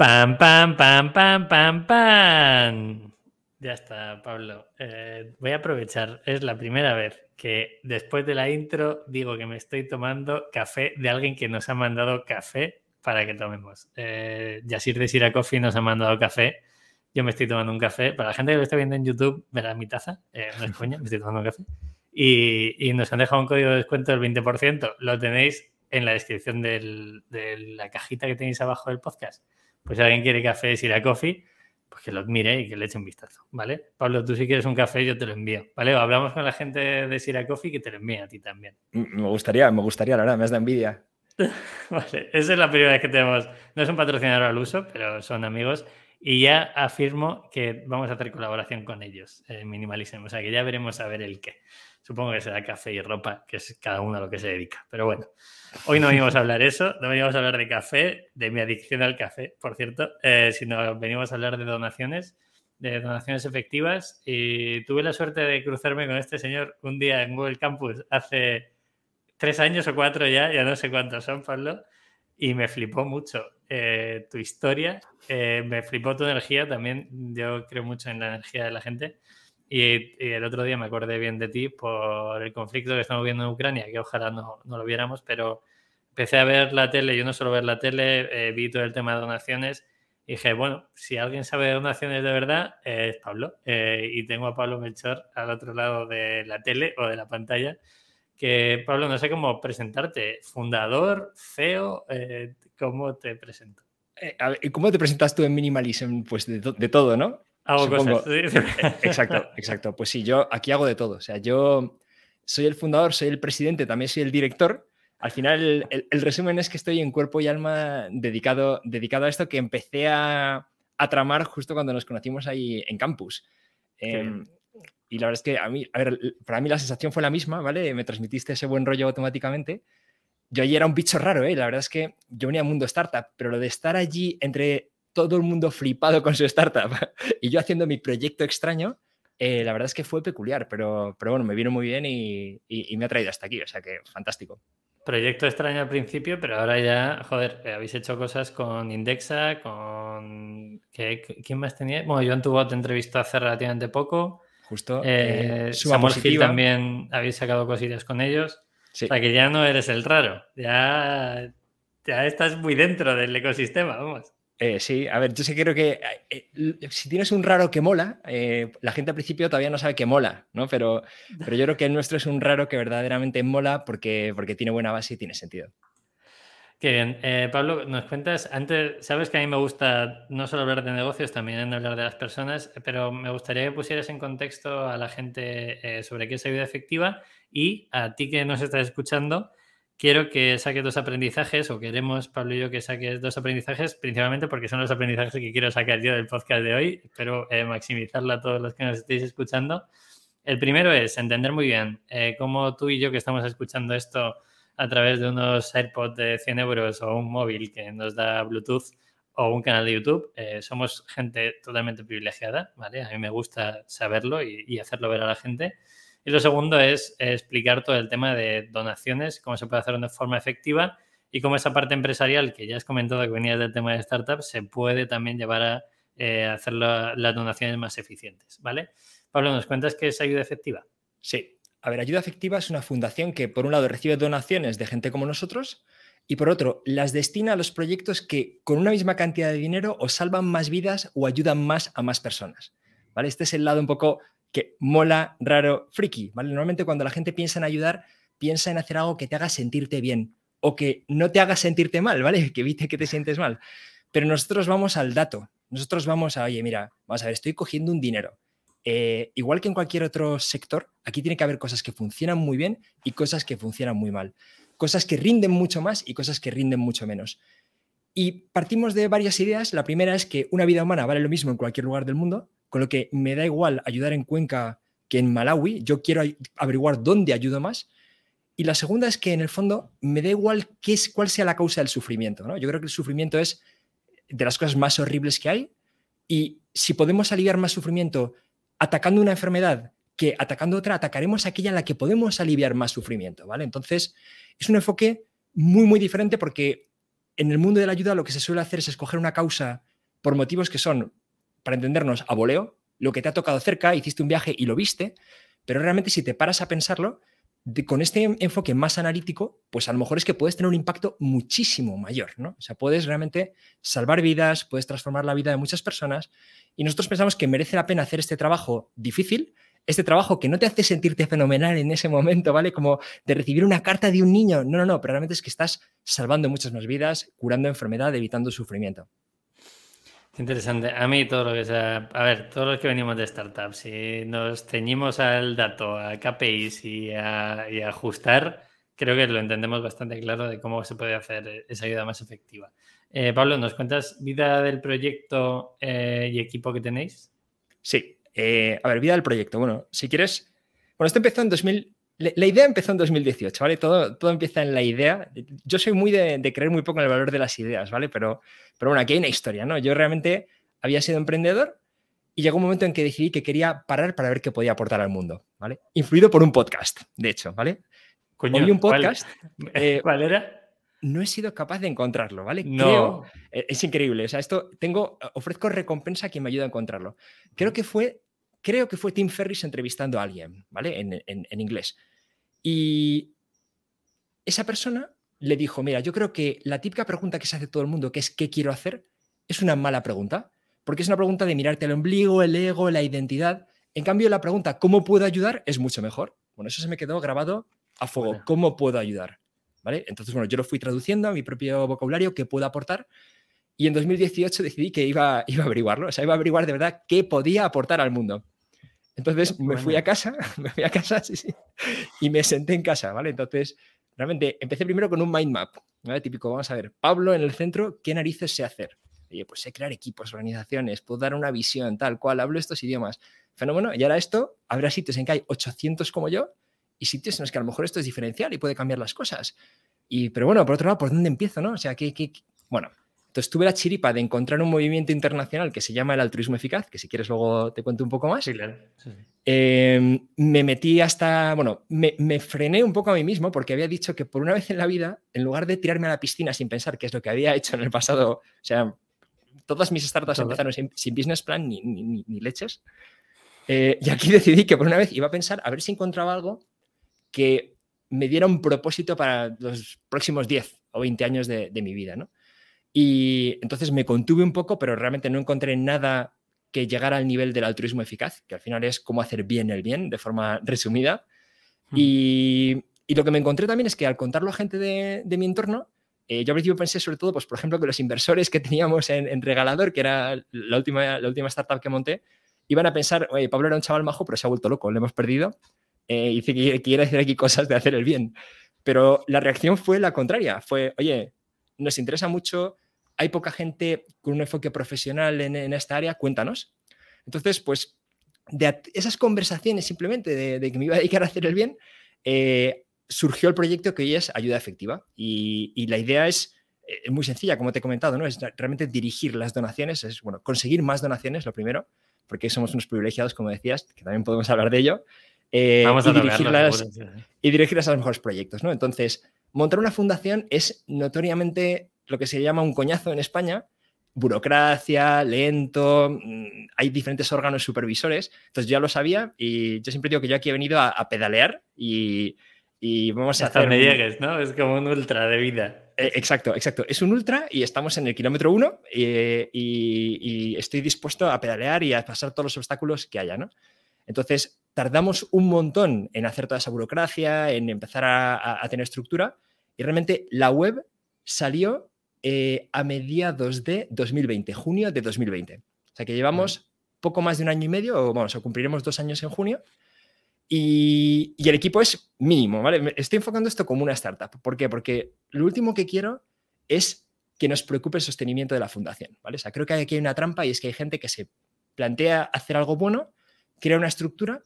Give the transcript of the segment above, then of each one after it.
Pam, pam, pam, pam, pam, pam. Ya está, Pablo. Eh, voy a aprovechar. Es la primera vez que después de la intro digo que me estoy tomando café de alguien que nos ha mandado café para que tomemos. Eh, Yasir de Sira nos ha mandado café. Yo me estoy tomando un café. Para la gente que lo está viendo en YouTube, verá mi taza. Eh, no es coña, me estoy tomando un café. Y, nos han dejado un código de descuento del 20%. Lo tenéis en la descripción de la cajita que tenéis abajo del podcast pues si alguien quiere café de a Coffee, pues que lo mire y que le eche un vistazo, ¿vale? Pablo, tú si quieres un café, yo te lo envío, ¿vale? hablamos con la gente de Sira Coffee que te lo envíe a ti también. Me gustaría, me gustaría, la verdad, me has de envidia. vale, esa es la primera vez que tenemos, no es un patrocinador al uso, pero son amigos y ya afirmo que vamos a hacer colaboración con ellos, eh, Minimalism, o sea que ya veremos a ver el qué. Supongo que será café y ropa, que es cada uno a lo que se dedica, pero bueno. Hoy no venimos a hablar eso, no venimos a hablar de café, de mi adicción al café, por cierto, eh, sino venimos a hablar de donaciones, de donaciones efectivas. Y tuve la suerte de cruzarme con este señor un día en Google Campus hace tres años o cuatro ya, ya no sé cuántos son, Pablo, y me flipó mucho eh, tu historia, eh, me flipó tu energía también. Yo creo mucho en la energía de la gente. Y, el otro día me acordé bien de ti por el conflicto que estamos viendo en Ucrania, que ojalá no, no lo viéramos, pero empecé a ver la tele, yo no solo ver la tele, eh, vi todo el tema de donaciones y dije, bueno, si alguien sabe de donaciones de verdad, es Pablo. Eh, y tengo a Pablo Melchor al otro lado de la tele o de la pantalla, que Pablo, no sé cómo presentarte, fundador, CEO, eh, ¿cómo te presento? ¿Cómo te presentas tú en Minimalism? Pues de, de todo, ¿no? Hago cosas. Exacto, exacto. Pues sí, yo aquí hago de todo. O sea, yo soy el fundador, soy el presidente, también soy el director. Al final, el, resumen es que estoy en cuerpo y alma dedicado, dedicado a esto que empecé a, tramar justo cuando nos conocimos ahí en campus. Em, y la verdad es que a mí, a ver, para mí la sensación fue la misma, ¿vale? Me transmitiste ese buen rollo automáticamente. Yo allí era un bicho raro, ¿eh? La verdad es que yo venía al mundo startup, pero lo de estar allí entre todo el mundo flipado con su startup y yo haciendo mi proyecto extraño, eh, la verdad es que fue peculiar, pero, pero bueno, me vino muy bien y, me ha traído hasta aquí, o sea que fantástico. Proyecto extraño al principio, pero ahora ya, joder, eh, habéis hecho cosas con Indexa, con... ¿Quién más tenía? Bueno, Joan Tubo te entrevistó hace relativamente poco. Justo. Eh, Samuel también habéis sacado cosillas con ellos. O sea que ya no eres el raro, ya, ya estás muy dentro del ecosistema, vamos. Eh, sí, a ver, yo que creo que eh, si tienes un raro que mola, eh, la gente al principio todavía no sabe que mola, ¿no? Pero, pero yo creo que el nuestro es un raro que verdaderamente mola porque, porque tiene buena base y tiene sentido. Qué bien. Pablo, nos cuentas, antes, sabes que a mí me gusta no solo hablar de negocios, también hablar de las personas, pero me gustaría que pusieras en contexto a la gente sobre qué es ayuda efectiva y a ti que nos estás escuchando, quiero que saques dos aprendizajes, o queremos, Pablo y yo, que saques dos aprendizajes, principalmente porque son los aprendizajes que quiero sacar yo del podcast de hoy. Espero eh, maximizarlo a todos los que nos estéis escuchando. El primero es entender muy bien eh, cómo tú y yo que estamos escuchando esto a través de unos AirPods de 100 euros o un móvil que nos da Bluetooth o un canal de YouTube, eh, somos gente totalmente privilegiada, ¿vale? A mí me gusta saberlo y hacerlo ver a la gente. Y lo segundo es explicar todo el tema de donaciones, cómo se puede hacer de forma efectiva y cómo esa parte empresarial, que ya has comentado que venía del tema de startups, se puede también llevar a eh, hacer las donaciones más eficientes, ¿vale? Pablo, ¿nos cuentas qué es ayuda efectiva? Sí. A ver, Ayuda Efectiva es una fundación que, por un lado, recibe donaciones de gente como nosotros y, por otro, las destina a los proyectos que, con una misma cantidad de dinero, o salvan más vidas o ayudan más a más personas. ¿Vale? Este es el lado un poco que mola, raro, friki, ¿vale? Normalmente cuando la gente piensa en ayudar, piensa en hacer algo que te haga sentirte bien o que no te haga sentirte mal, ¿vale? Que evite que te sientes mal. Pero nosotros vamos al dato, nosotros vamos a, oye, mira, vamos a ver, estoy cogiendo un dinero. Eh, igual que en cualquier otro sector, aquí tiene que haber cosas que funcionan muy bien y cosas que funcionan muy mal. Cosas que rinden mucho más y cosas que rinden mucho menos. Y partimos de varias ideas. La primera es que una vida humana vale lo mismo en cualquier lugar del mundo, con lo que me da igual ayudar en Cuenca que en Malawi, yo quiero averiguar dónde ayudo más. Y la segunda es que en el fondo me da igual qué es, cuál sea la causa del sufrimiento. ¿no? Yo creo que el sufrimiento es de las cosas más horribles que hay y si podemos aliviar más sufrimiento atacando una enfermedad que atacando otra, atacaremos aquella en la que podemos aliviar más sufrimiento. ¿vale? Entonces, es un enfoque muy, muy diferente porque en el mundo de la ayuda lo que se suele hacer es escoger una causa por motivos que son, para entendernos, a voleo, lo que te ha tocado cerca, hiciste un viaje y lo viste, pero realmente si te paras a pensarlo, con este enfoque más analítico, pues a lo mejor es que puedes tener un impacto muchísimo mayor, ¿no? O sea, puedes realmente salvar vidas, puedes transformar la vida de muchas personas y nosotros pensamos que merece la pena hacer este trabajo difícil, este trabajo que no te hace sentirte fenomenal en ese momento, ¿vale? Como de recibir una carta de un niño. No, no, no, pero realmente es que estás salvando muchas más vidas, curando enfermedad, evitando sufrimiento. Interesante. A mí todo lo que sea, a ver, todos los que venimos de startups, si nos ceñimos al dato, a KPIs y a, ajustar, creo que lo entendemos bastante claro de cómo se puede hacer esa ayuda más efectiva. Eh, Pablo, ¿nos cuentas vida del proyecto eh, y equipo que tenéis? Sí. Eh, a ver, vida del proyecto. Bueno, si quieres, bueno, esto empezó en 2000, la idea empezó en 2018, ¿vale? Todo, todo empieza en la idea. Yo soy muy de, creer muy poco en el valor de las ideas, ¿vale? Pero, pero bueno, aquí hay una historia, ¿no? Yo realmente había sido emprendedor y llegó un momento en que decidí que quería parar para ver qué podía aportar al mundo, ¿vale? Influido por un podcast, de hecho, ¿vale? Coño, un podcast. Eh, ¿Cuál, era? No he sido capaz de encontrarlo, ¿vale? No. Eh, es increíble. O sea, esto tengo, ofrezco recompensa a quien me ayuda a encontrarlo. Creo que fue, creo que fue Tim Ferris entrevistando a alguien, ¿vale? En, en, en inglés. Y esa persona le dijo, mira, yo creo que la típica pregunta que se hace todo el mundo, que es ¿qué quiero hacer? Es una mala pregunta, porque es una pregunta de mirarte el ombligo, el ego, la identidad. En cambio, la pregunta ¿cómo puedo ayudar? es mucho mejor. Bueno, eso se me quedó grabado a fuego. ¿Cómo puedo ayudar? ¿Vale? Entonces, bueno, yo lo fui traduciendo a mi propio vocabulario, qué puedo aportar. Y en 2018 decidí que iba, iba a averiguarlo, o sea, iba a averiguar de verdad qué podía aportar al mundo. Entonces me fui a casa, me fui a casa, sí, sí, y me senté en casa, ¿vale? Entonces, realmente empecé primero con un mind map, ¿vale? Típico, vamos a ver, Pablo en el centro, ¿qué narices sé hacer? Oye, pues sé crear equipos, organizaciones, puedo dar una visión, tal cual, hablo estos idiomas. Fenómeno, y ahora esto, habrá sitios en que hay 800 como yo y sitios en los que a lo mejor esto es diferencial y puede cambiar las cosas. Y, pero bueno, por otro lado, ¿por dónde empiezo, no? O sea, que, que bueno, entonces tuve la chiripa de encontrar un movimiento internacional que se llama el altruismo eficaz, que si quieres luego te cuento un poco más. Sí, claro. Em, me metí hasta, bueno, me, frené un poco a mí mismo porque había dicho que por una vez en la vida, en lugar de tirarme a la piscina sin pensar qué es lo que había hecho en el pasado, o sea, todas mis startups empezaron sin, business plan ni, ni, leches. Eh, y aquí decidí que por una vez iba a pensar a ver si encontraba algo que me diera un propósito para los próximos 10 o 20 años de, de mi vida, ¿no? Y entonces me contuve un poco, pero realmente no encontré nada que llegara al nivel del altruismo eficaz, que al final es cómo hacer bien el bien, de forma resumida. Hmm. Y, y, lo que me encontré también es que al contarlo a gente de, de mi entorno, eh, yo al principio pensé sobre todo, pues, por ejemplo, que los inversores que teníamos en, Regalador, que era la última, la última startup que monté, iban a pensar, oye, Pablo era un chaval majo, pero se ha vuelto loco, lo hemos perdido. Eh, y dice que quiere hacer aquí cosas de hacer el bien. Pero la reacción fue la contraria. Fue, oye, nos interesa mucho, hay poca gente con un enfoque profesional en, esta área, cuéntanos. Entonces, pues de esas conversaciones simplemente de, que me iba a dedicar a hacer el bien, eh, surgió el proyecto que hoy es Ayuda Efectiva. Y, la idea es, eh, muy sencilla, como te he comentado, ¿no? es realmente dirigir las donaciones, es bueno, conseguir más donaciones, lo primero, porque somos unos privilegiados, como decías, que también podemos hablar de ello. Eh, Vamos a y, dirigirlas, y dirigirlas a los mejores proyectos. ¿no? Entonces, montar una fundación es notoriamente lo que se llama un coñazo en España, burocracia, lento, mm, hay diferentes órganos supervisores, entonces ya lo sabía y yo siempre digo que yo aquí he venido a, pedalear y, vamos a Hasta hacer... llegues, ¿no? Es como un ultra de vida. Eh, exacto, exacto. Es un ultra y estamos en el kilómetro uno y, y, estoy dispuesto a pedalear y a pasar todos los obstáculos que haya, ¿no? Entonces, tardamos un montón en hacer toda esa burocracia, en empezar a, tener estructura y realmente la web salió eh, a mediados de 2020, junio de 2020. O sea que llevamos poco más de un año y medio, o vamos, o cumpliremos dos años en junio. Y, el equipo es mínimo, ¿vale? Estoy enfocando esto como una startup. ¿Por qué? Porque lo último que quiero es que nos preocupe el sostenimiento de la fundación, ¿vale? O sea, creo que aquí hay una trampa y es que hay gente que se plantea hacer algo bueno, crea una estructura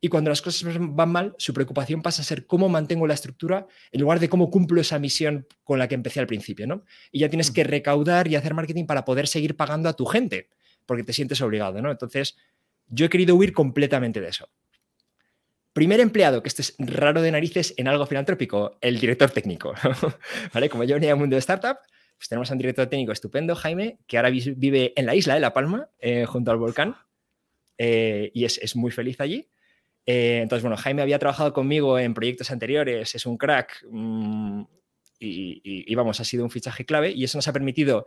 y cuando las cosas van mal, su preocupación pasa a ser cómo mantengo la estructura en lugar de cómo cumplo esa misión con la que empecé al principio, ¿no? Y ya tienes mm. que recaudar y hacer marketing para poder seguir pagando a tu gente, porque te sientes obligado, ¿no? Entonces, yo he querido huir completamente de eso. Primer empleado, que este es raro de narices en algo filantrópico, el director técnico, ¿vale? Como yo venía del mundo de startup, pues tenemos a un director técnico estupendo, Jaime, que ahora vive en la isla de La Palma, eh, junto al volcán, eh, y es, muy feliz allí. Eh, entonces, bueno, Jaime había trabajado conmigo en proyectos anteriores, es un crack, mm, y, vamos, ha sido un fichaje clave, y eso nos ha permitido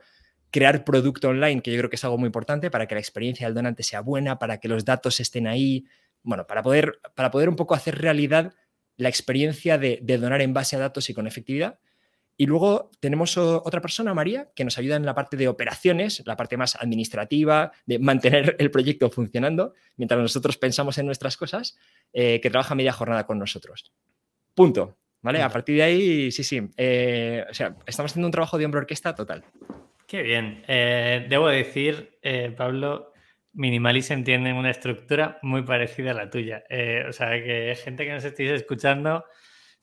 crear producto online, que yo creo que es algo muy importante para que la experiencia del donante sea buena, para que los datos estén ahí, bueno, para poder, para poder un poco hacer realidad la experiencia de, donar en base a datos y con efectividad. Y luego tenemos otra persona, María, que nos ayuda en la parte de operaciones, la parte más administrativa, de mantener el proyecto funcionando, mientras nosotros pensamos en nuestras cosas, eh, que trabaja media jornada con nosotros. Punto. ¿Vale? A partir de ahí, sí, sí. Eh, o sea, estamos haciendo un trabajo de hombro orquesta total. Qué bien. Eh, debo decir, Pablo, Minimalism tiene una estructura muy parecida a la tuya. O sea, que gente que nos estéis escuchando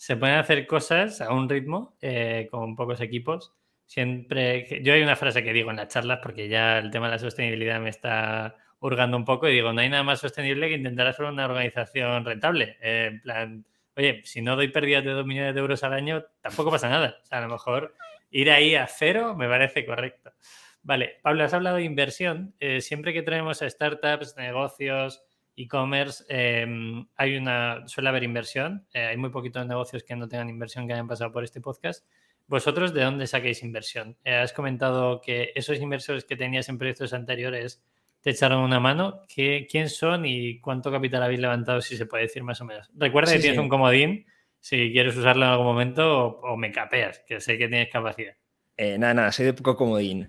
se pueden hacer cosas a un ritmo eh, con pocos equipos. Siempre, yo hay una frase que digo en las charlas porque ya el tema de la sostenibilidad me está hurgando un poco y digo, no hay nada más sostenible que intentar hacer una organización rentable. Eh, plan, oye, si no doy pérdidas de 2 millones de euros al año, tampoco pasa nada. A lo mejor ir ahí a cero me parece correcto. Vale, Pablo, has hablado de inversión. Eh, siempre que traemos a startups, negocios, e-commerce, em, hay una, suele haber inversión. Eh, hay muy poquitos negocios que no tengan inversión que hayan pasado por este podcast. ¿Vosotros de dónde saquéis inversión? Eh, has comentado que esos inversores que tenías en proyectos anteriores te echaron una mano. ¿Qué, ¿Quién son y cuánto capital habéis levantado, si se puede decir más o menos? Recuerda que tienes un comodín si quieres usarlo en algún momento o, me capeas, que sé que tienes capacidad. nada, nada, soy de poco comodín.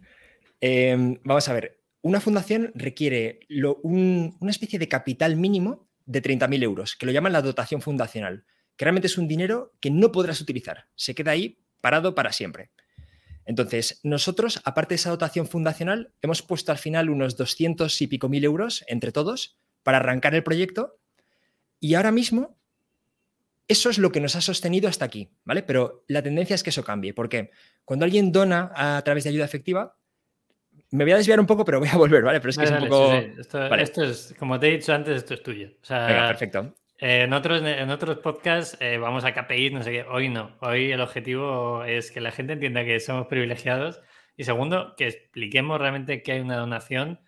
Em, vamos a ver, una fundación requiere una especie de capital mínimo de 30.000 euros, que lo llaman la dotación fundacional, que realmente es un dinero que no podrás utilizar, se queda ahí parado para siempre. Entonces, nosotros, aparte de esa dotación fundacional, hemos puesto al final unos 200 y pico mil euros entre todos para arrancar el proyecto y ahora mismo eso es lo que nos ha sostenido hasta aquí, ¿vale? Pero la tendencia es que eso cambie, porque cuando alguien dona a través de ayuda efectiva, me voy a desviar un poco, pero voy a volver, ¿vale? Pero es que es un poco. Esto, es, como te he dicho antes, esto es tuyo. Venga, perfecto. Eh, en, otros, en otros podcasts eh, vamos a KPI, no sé qué. Hoy no. Hoy el objetivo es que la gente entienda que somos privilegiados. Y segundo, que expliquemos realmente que hay una donación,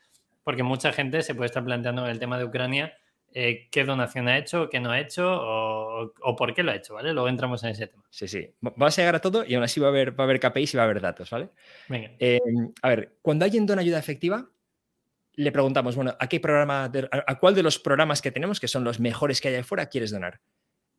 porque mucha gente se puede estar planteando el tema de Ucrania eh, qué donación ha hecho, qué no ha hecho o, por qué lo ha hecho, ¿vale? Luego entramos en ese tema. Sí, sí. Vamos a llegar a todo y aún así va a haber, va a haber KPIs y va a haber datos, ¿vale? Venga. Eh, a ver, cuando alguien dona ayuda efectiva, le preguntamos, bueno, ¿a qué programa, a, cuál de los programas que tenemos, que son los mejores que hay afuera, quieres donar?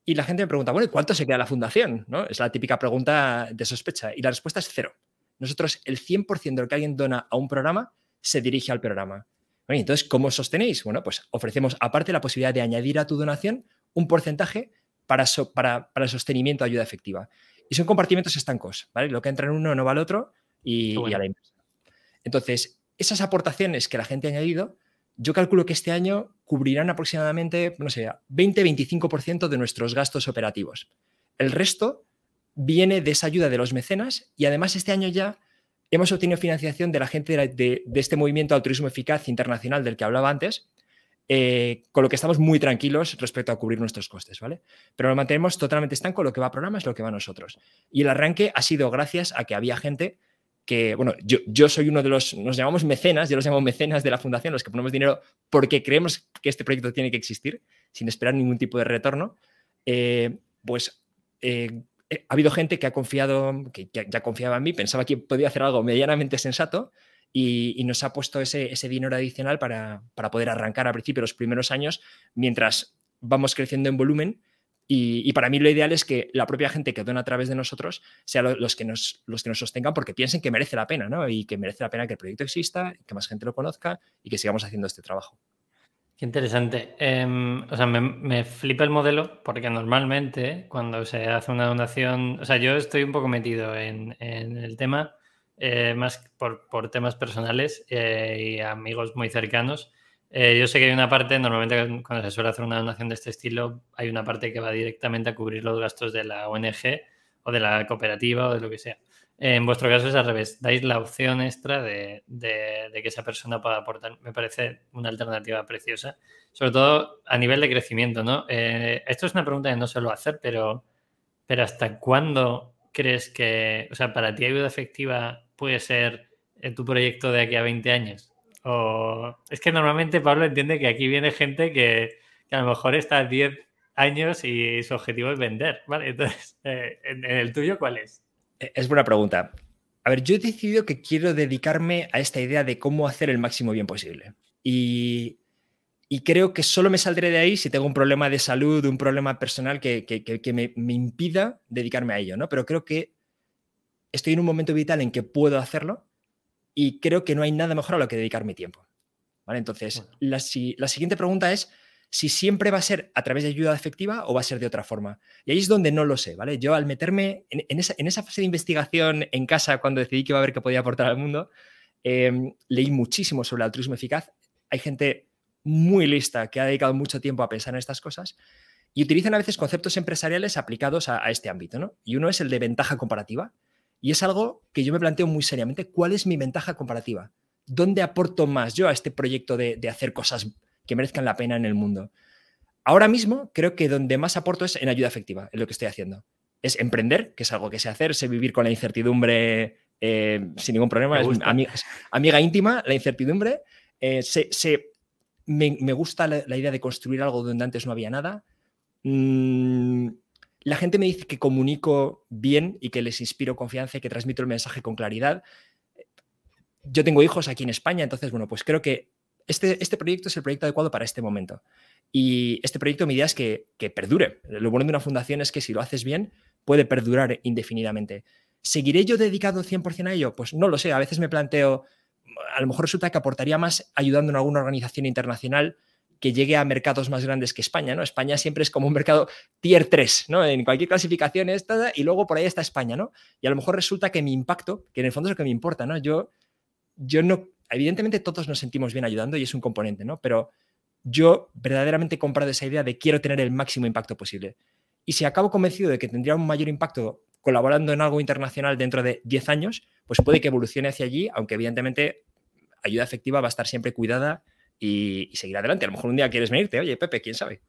Y la gente me pregunta, bueno, ¿y cuánto se queda la fundación? ¿No? Es la típica pregunta de sospecha. Y la respuesta es cero. Nosotros, el 100% de lo que alguien dona a un programa se dirige al programa entonces, ¿cómo sostenéis? Bueno, pues ofrecemos aparte la posibilidad de añadir a tu donación un porcentaje para, para, el sostenimiento de ayuda efectiva. Y son compartimentos estancos, ¿vale? Lo que entra en uno no va al otro y, a la inversa. Entonces, esas aportaciones que la gente ha añadido, yo calculo que este año cubrirán aproximadamente, no sé, 20-25% de nuestros gastos operativos. El resto viene de esa ayuda de los mecenas y además este año ya hemos obtenido financiación de la gente de, este movimiento altruismo eficaz internacional del que hablaba antes, eh, con lo que estamos muy tranquilos respecto a cubrir nuestros costes, ¿vale? Pero lo mantenemos totalmente estanco, lo que va a programa es lo que va a nosotros. Y el arranque ha sido gracias a que había gente que, bueno, yo, yo soy uno de los, nos llamamos mecenas, yo los llamo mecenas de la fundación, los que ponemos dinero porque creemos que este proyecto tiene que existir, sin esperar ningún tipo de retorno, eh, pues eh, ha habido gente que ha confiado, que ya, confiaba en mí, pensaba que podía hacer algo medianamente sensato y, nos ha puesto ese, dinero adicional para, poder arrancar a principio los primeros años mientras vamos creciendo en volumen. Y, para mí lo ideal es que la propia gente que dona a través de nosotros sea los, que nos, los que nos sostengan porque piensen que merece la pena, ¿no? Y que merece la pena que el proyecto exista, que más gente lo conozca y que sigamos haciendo este trabajo. Qué interesante. Em, o sea, me, flipa el modelo porque normalmente cuando se hace una donación, o sea, yo estoy un poco metido en, el tema, eh, más por, temas personales eh, y amigos muy cercanos. Eh, yo sé que hay una parte, normalmente cuando se suele hacer una donación de este estilo, hay una parte que va directamente a cubrir los gastos de la ONG o de la cooperativa o de lo que sea. En vuestro caso es al revés, dais la opción extra de, que esa persona pueda aportar. Me parece una alternativa preciosa, sobre todo a nivel de crecimiento, ¿no? Eh, esto es una pregunta que no suelo hacer, pero, pero ¿hasta cuándo crees que, o sea, para ti ayuda efectiva puede ser eh, tu proyecto de aquí a 20 años? O es que normalmente Pablo entiende que aquí viene gente que, a lo mejor está 10 años y su objetivo es vender, ¿vale? Entonces, eh, ¿en, el tuyo cuál es? E, es buena pregunta. A ver, yo he decidido que quiero dedicarme a esta idea de cómo hacer el máximo bien posible. Y, creo que solo me saldré de ahí si tengo un problema de salud, un problema personal que, me, me, impida dedicarme a ello, ¿no? Pero creo que estoy en un momento vital en que puedo hacerlo y creo que no hay nada mejor a lo que dedicar mi tiempo. ¿Vale? Entonces, la, siguiente pregunta es si siempre va a ser a través de ayuda efectiva o va a ser de otra forma. Y ahí es donde no lo sé, ¿vale? Yo al meterme en, esa, fase de investigación en casa, cuando decidí que iba a ver qué podía aportar al mundo, em, leí muchísimo sobre el altruismo eficaz. Hay gente muy lista que ha dedicado mucho tiempo a pensar en estas cosas y utilizan a veces conceptos empresariales aplicados a, a este ámbito, ¿no? Y uno es el de ventaja comparativa. Y es algo que yo me planteo muy seriamente. ¿Cuál es mi ventaja comparativa? ¿Dónde aporto más yo a este proyecto de, hacer cosas que merezcan la pena en el mundo? Ahora mismo creo que donde más aporto es en ayuda efectiva, en lo que estoy haciendo. Es emprender, que es algo que sé hacer, sé vivir con la incertidumbre eh, sin ningún problema. Es amiga, íntima, la incertidumbre. Eh, me, gusta la, idea de construir algo donde antes no había nada. Mm, la gente me dice que comunico bien y que les inspiro confianza y que transmito el mensaje con claridad. Yo tengo hijos aquí en España, entonces, bueno, pues creo que este, este proyecto es el proyecto adecuado para este momento. Y este proyecto, mi idea es que, que perdure. Lo bueno de una fundación es que si lo haces bien, puede perdurar indefinidamente. ¿Seguiré yo dedicado 100% a ello? Pues no lo sé. A veces me planteo, a lo mejor resulta que aportaría más ayudando en alguna organización internacional que llegue a mercados más grandes que España, ¿no? España siempre es como un mercado tier 3, ¿no? En cualquier clasificación es y luego por ahí está España, ¿no? Y a lo mejor resulta que mi impacto, que en el fondo es lo que me importa, ¿no? Yo, yo no, evidentemente todos nos sentimos bien ayudando y es un componente, ¿no? Pero yo verdaderamente he comprado esa idea de quiero tener el máximo impacto posible. Y si acabo convencido de que tendría un mayor impacto colaborando en algo internacional dentro de 10 años, pues puede que evolucione hacia allí, aunque evidentemente ayuda efectiva va a estar siempre cuidada y, seguir adelante. A lo mejor un día quieres venirte, oye, Pepe, quién sabe.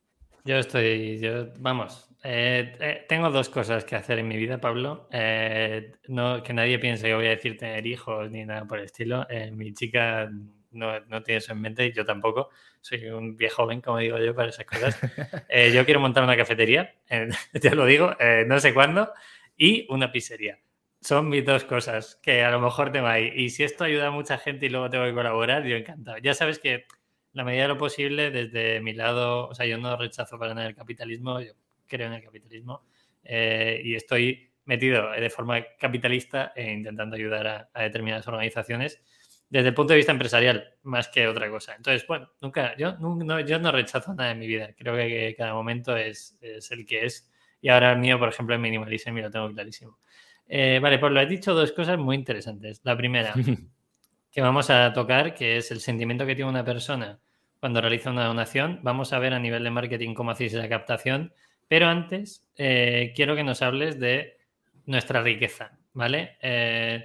Yo estoy, yo, vamos, eh, eh, tengo dos cosas que hacer en mi vida, Pablo. Eh, no, que nadie piense que voy a decir tener hijos ni nada por el estilo. mi chica no, no, tiene eso en mente y yo tampoco. Soy un viejo joven, como digo yo, para esas cosas. yo quiero montar una cafetería, te lo digo, no sé cuándo, y una pizzería. Son mis dos cosas que a lo mejor te va ahí. Y si esto ayuda a mucha gente y luego tengo que colaborar, yo encantado. Ya sabes que la medida de lo posible, desde mi lado, o sea, yo no rechazo para nada el capitalismo, yo creo en el capitalismo eh, y estoy metido de forma capitalista e intentando ayudar a, determinadas organizaciones desde el punto de vista empresarial, más que otra cosa. Entonces, bueno, nunca, yo no, yo no rechazo nada en mi vida. Creo que, cada momento es, es, el que es. Y ahora el mío, por ejemplo, es minimalismo y lo tengo clarísimo. Eh, vale, pues lo he dicho dos cosas muy interesantes. La primera, que vamos a tocar, que es el sentimiento que tiene una persona cuando realiza una donación. Vamos a ver a nivel de marketing cómo hacéis la captación. Pero antes, eh, quiero que nos hables de nuestra riqueza, ¿vale? Eh,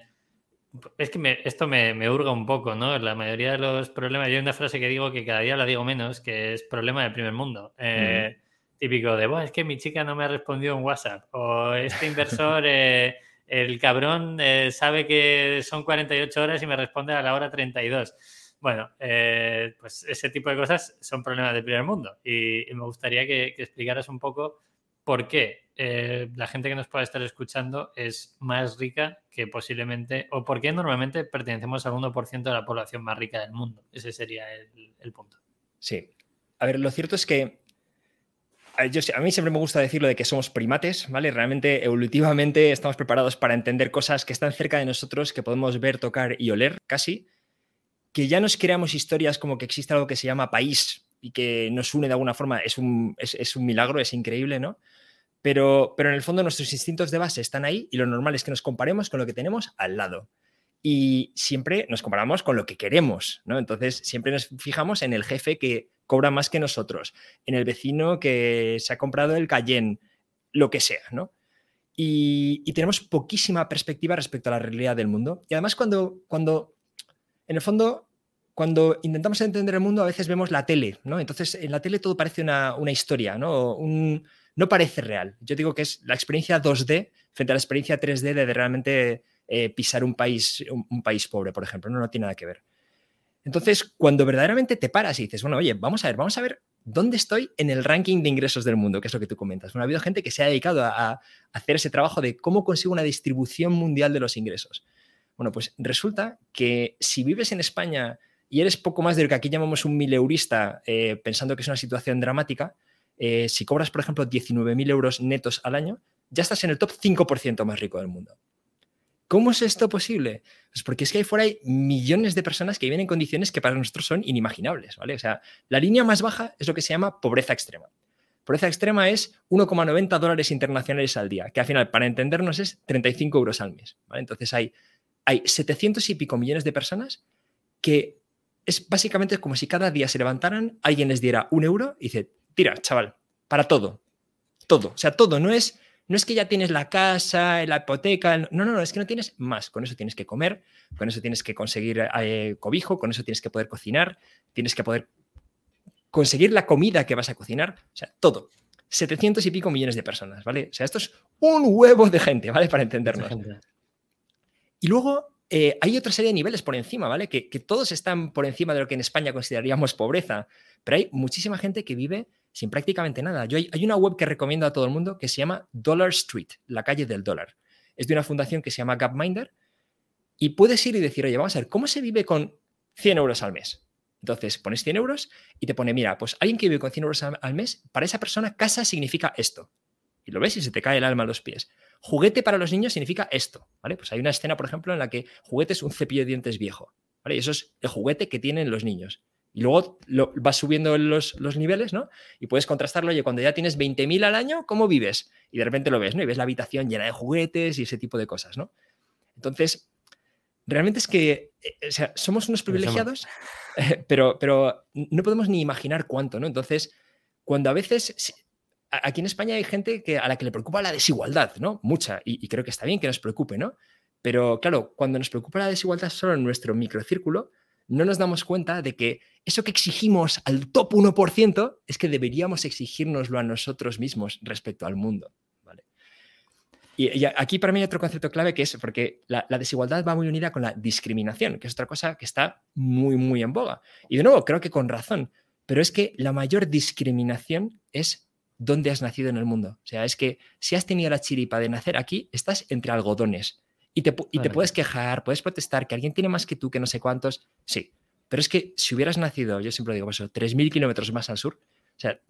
es que esto me, me, hurga un poco, ¿no? La mayoría de los problemas, yo hay una frase que digo que cada día la digo menos, que es problema del primer mundo. Típico de, es que mi chica no me ha respondido en WhatsApp, o este inversor el cabrón eh, sabe que son 48 horas y me responde a la hora 32. Bueno, eh, pues ese tipo de cosas son problemas del primer mundo y, me gustaría que, explicaras un poco por qué eh, la gente que nos pueda estar escuchando es más rica que posiblemente, o por qué normalmente pertenecemos al 1% de la población más rica del mundo. Ese sería el punto. Sí. A ver, lo cierto es que a mí siempre me gusta decirlo de que somos primates, ¿vale? Realmente, evolutivamente, estamos preparados para entender cosas que están cerca de nosotros, que podemos ver, tocar y oler casi, que ya nos creamos historias como que existe algo que se llama país y que nos une de alguna forma, es un, es, un milagro, es increíble, ¿no? Pero, pero en el fondo nuestros instintos de base están ahí y lo normal es que nos comparemos con lo que tenemos al lado. Y siempre nos comparamos con lo que queremos, ¿no? Entonces, siempre nos fijamos en el jefe que cobra más que nosotros, en el vecino que se ha comprado el Cayenne, lo que sea, ¿no? Y, tenemos poquísima perspectiva respecto a la realidad del mundo. Y además cuando, cuando, en el fondo, cuando intentamos entender el mundo, a veces vemos la tele, ¿no? Entonces, en la tele todo parece una, historia, ¿no? no parece real. Yo digo que es la experiencia 2D frente a la experiencia 3D de realmente eh, pisar un país, un, país pobre, por ejemplo. No, no tiene nada que ver. Entonces, cuando verdaderamente te paras y dices, bueno, oye, vamos a ver, vamos a ver dónde estoy en el ranking de ingresos del mundo, que es lo que tú comentas. Bueno, ha habido gente que se ha dedicado a, hacer ese trabajo de cómo consigo una distribución mundial de los ingresos. Bueno, pues resulta que si vives en España y eres poco más de lo que aquí llamamos un mileurista, eh, pensando que es una situación dramática, eh, si cobras, por ejemplo, 19.000 euros netos al año, ya estás en el top 5% más rico del mundo. ¿Cómo es esto posible? Pues porque es que ahí fuera hay millones de personas que viven en condiciones que para nosotros son inimaginables, ¿vale? O sea, la línea más baja es lo que se llama pobreza extrema. Pobreza extrema es 1,90 dólares internacionales al día, que al final, para entendernos, es 35 euros al mes. Entonces hay, hay 700 y pico millones de personas que es básicamente como si cada día se levantaran, alguien les diera un euro y dice, tira, chaval, para todo, todo, o sea, todo, no es no es que ya tienes la casa, la hipoteca, no, no, no, es que no tienes más. Con eso tienes que comer, con eso tienes que conseguir eh, cobijo, con eso tienes que poder cocinar, tienes que poder conseguir la comida que vas a cocinar, o sea, todo. 700 y pico millones de personas, ¿vale? O sea, esto es un huevo de gente, ¿vale? Para entendernos. Y luego eh, hay otra serie de niveles por encima, ¿vale? Que, todos están por encima de lo que en España consideraríamos pobreza, pero hay muchísima gente que vive sin prácticamente nada. Yo hay, una web que recomiendo a todo el mundo que se llama Dollar Street, la calle del dólar. Es de una fundación que se llama Gapminder y puedes ir y decir, oye, vamos a ver, ¿cómo se vive con 100 euros al mes? Entonces pones 100 euros y te pone, mira, pues alguien que vive con 100 euros al mes, para esa persona casa significa esto. Y lo ves y se te cae el alma a los pies. Juguete para los niños significa esto, ¿vale? Pues hay una escena, por ejemplo, en la que juguete es un cepillo de dientes viejo, ¿vale? Y eso es el juguete que tienen los niños. Y luego lo, vas subiendo los, los, niveles, ¿no? Y puedes contrastarlo, oye, cuando ya tienes 20.000 al año, ¿cómo vives? Y de repente lo ves, ¿no? Y ves la habitación llena de juguetes y ese tipo de cosas, ¿no? Entonces, realmente es que, eh, o sea, somos unos privilegiados, pero, pero no podemos ni imaginar cuánto, ¿no? Entonces, cuando a veces, aquí en España hay gente que, a la que le preocupa la desigualdad, ¿no? Mucha, y, creo que está bien que nos preocupe, ¿no? Pero claro, cuando nos preocupa la desigualdad solo en nuestro microcírculo, no nos damos cuenta de que eso que exigimos al top 1% es que deberíamos exigirnoslo a nosotros mismos respecto al mundo. ¿vale? Y, aquí para mí hay otro concepto clave que es porque la, desigualdad va muy unida con la discriminación, que es otra cosa que está muy, muy en boga. Y de nuevo, creo que con razón, pero es que la mayor discriminación es dónde has nacido en el mundo. O sea, es que si has tenido la chiripa de nacer aquí, estás entre algodones. Y te, puedes quejar, puedes protestar, que alguien tiene más que tú, que no sé cuántos. Sí, pero es que si hubieras nacido, yo siempre digo eso, 3.000 kilómetros más al sur, o sea,